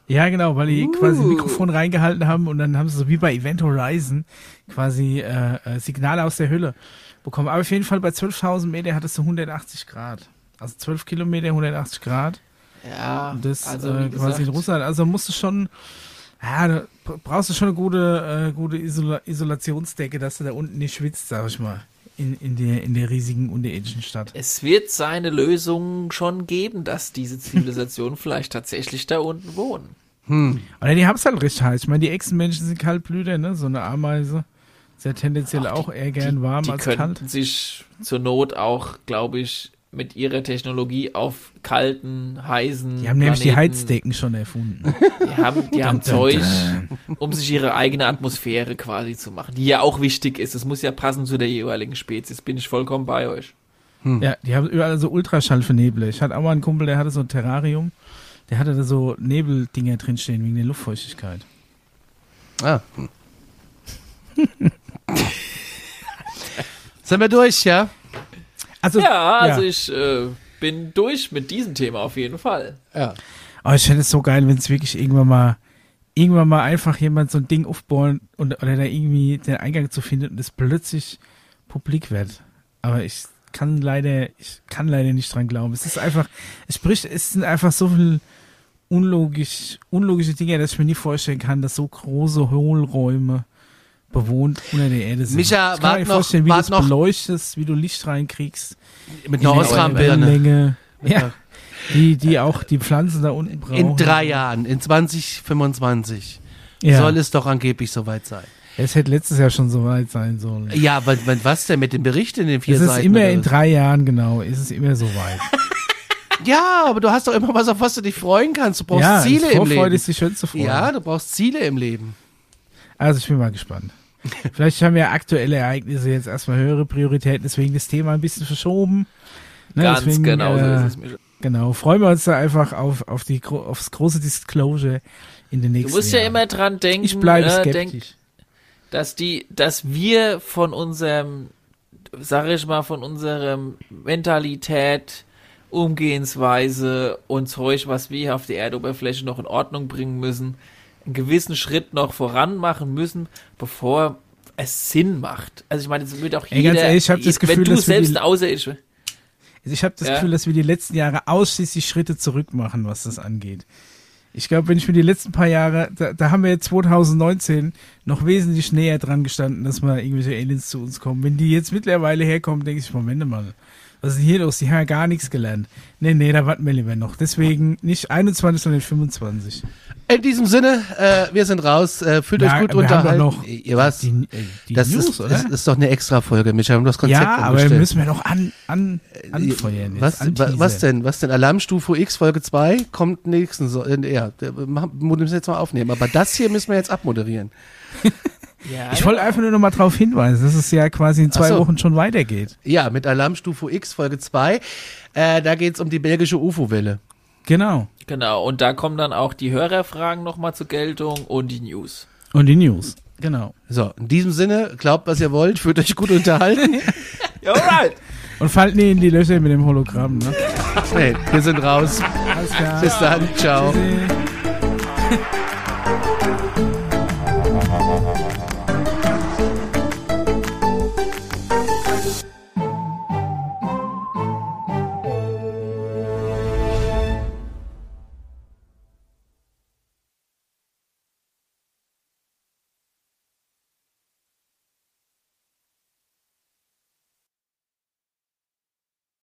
Ja, genau, weil die Uh. quasi ein Mikrofon reingehalten haben und dann haben sie so wie bei Event Horizon quasi äh, äh, Signale aus der Hülle bekommen. Aber auf jeden Fall bei 12.000 Meter hat es so 180 Grad. Also 12 Kilometer, 180 Grad. Ja, das also äh, quasi in Russland. Also musst du schon, ja, da br- brauchst du schon eine gute, äh, gute Isola Isolationsdecke, dass du da unten nicht schwitzt, sag ich mal. In, in, der, in der riesigen unterirdischen Stadt. es wird seine Lösung schon geben, dass diese Zivilisationen vielleicht tatsächlich da unten wohnen. Oder die haben's halt richtig heiß. Ich meine, die Echsenmenschen sind Kaltblüter, ne? So eine Ameise. Ist ja tendenziell Ach, auch eher gern warm Die als könnten kalt. sich zur Not auch, glaube ich, mit ihrer Technologie auf kalten, heißen Die haben nämlich die Planeten- Heizdecken schon erfunden. Die haben, die haben Zeug, um sich ihre eigene Atmosphäre quasi zu machen, die ja auch wichtig ist. Es muss ja passen zu der jeweiligen Spezies. Bin ich vollkommen bei euch. Ja, die haben überall so Ultraschall für Nebel. Ich hatte auch mal einen Kumpel, der hatte so ein Terrarium. Der hatte da so Nebeldinger drinstehen wegen der Luftfeuchtigkeit. Ah. Sind wir durch, ja? Also, Ja, also ich äh, bin durch mit diesem Thema auf jeden Fall. Ja. Aber ich fände es so geil, wenn es wirklich irgendwann mal, irgendwann mal einfach jemand so ein Ding aufbauen und oder da irgendwie den Eingang zu finden und es plötzlich publik wird. Aber ich kann leider, ich kann leider nicht dran glauben. Es ist einfach, es spricht, es sind einfach so viel unlogisch, unlogische Dinge, dass ich mir nie vorstellen kann, dass so große Hohlräume bewohnt unter der Erde sind. Micha, ich kann mir vorstellen, wie wart du es noch- beleuchtest, wie du Licht reinkriegst. Mit in einer. Mit Ja, die, die auch die Pflanzen da unten brauchen. In drei Jahren, in 2025, ja. soll es doch angeblich soweit sein. Es hätte letztes Jahr schon so weit sein sollen. Ja, weil, weil, was denn mit dem Bericht in den vier Es ist Seiten? immer in drei Jahren, genau, ist es immer so weit. Ja, aber du hast doch immer was, auf was du dich freuen kannst. Du brauchst ja, Ziele im Vorfreude Leben. ist die schönste Freude. Ja, du brauchst Ziele im Leben. Also ich bin mal gespannt. Vielleicht haben ja aktuelle Ereignisse jetzt erstmal höhere Prioritäten, deswegen das Thema ein bisschen verschoben. Ne, Ganz deswegen, genau so äh. Micha. Genau, freuen wir uns da einfach auf, auf die, aufs große Disclosure in den Du nächsten musst ja Jahren. immer dran denken, Ich bleibe äh, skeptisch. denk, dass die, dass wir von unserem, sag ich mal, von unserem Mentalität, Umgehensweise und Zeug, was wir auf der Erdoberfläche noch in Ordnung bringen müssen, einen gewissen Schritt noch voran machen müssen, bevor es Sinn macht. Also ich meine, es wird auch Ey, jeder, ganz ehrlich, ich hab das Gefühl, wenn du dass selbst ein Außerirdischer, Ich habe das Ja. Gefühl, dass wir die letzten Jahre ausschließlich Schritte zurück machen, was das angeht. Ich glaube, wenn ich mir die letzten paar Jahre, da, da haben wir jetzt 2019 noch wesentlich näher dran gestanden, dass mal irgendwelche Aliens zu uns kommen. Wenn die jetzt mittlerweile herkommen, denke ich, Moment mal, was ist denn hier los? Die haben ja gar nichts gelernt. Nee, nee, da warten wir lieber noch. Deswegen nicht 21, sondern 25. In diesem Sinne, äh, wir sind raus. Äh, fühlt Na, euch gut wir unterhalten. noch Ihr was? Die, äh, die das News, ist, oder? Das ist doch eine extra Folge, Micha. Wir haben das Konzept ja, aber umgestellt. müssen wir noch an, an, anfeuern. jetzt, was, anteasern. was denn? Was denn? Alarmstufe X Folge 2 kommt nächsten so äh, ja, mach- müssen wir jetzt mal aufnehmen, aber das hier müssen wir jetzt abmoderieren. ja, Ich wollte einfach nur noch mal darauf hinweisen, dass es ja quasi in zwei so. Wochen schon weitergeht. Ja, mit Alarmstufe X Folge 2. Äh, da geht's um die belgische UFO-Welle. Genau. genau, und da kommen dann auch die Hörerfragen nochmal zur Geltung und die News. Und die News. Genau. So, in diesem Sinne, glaubt, was ihr wollt, fühlt euch gut unterhalten. Alright! Und fallt nie in die Löcher mit dem Hologramm, ne? nee, wir sind raus. Alles klar. Bis dann. Ciao. Tschüssi.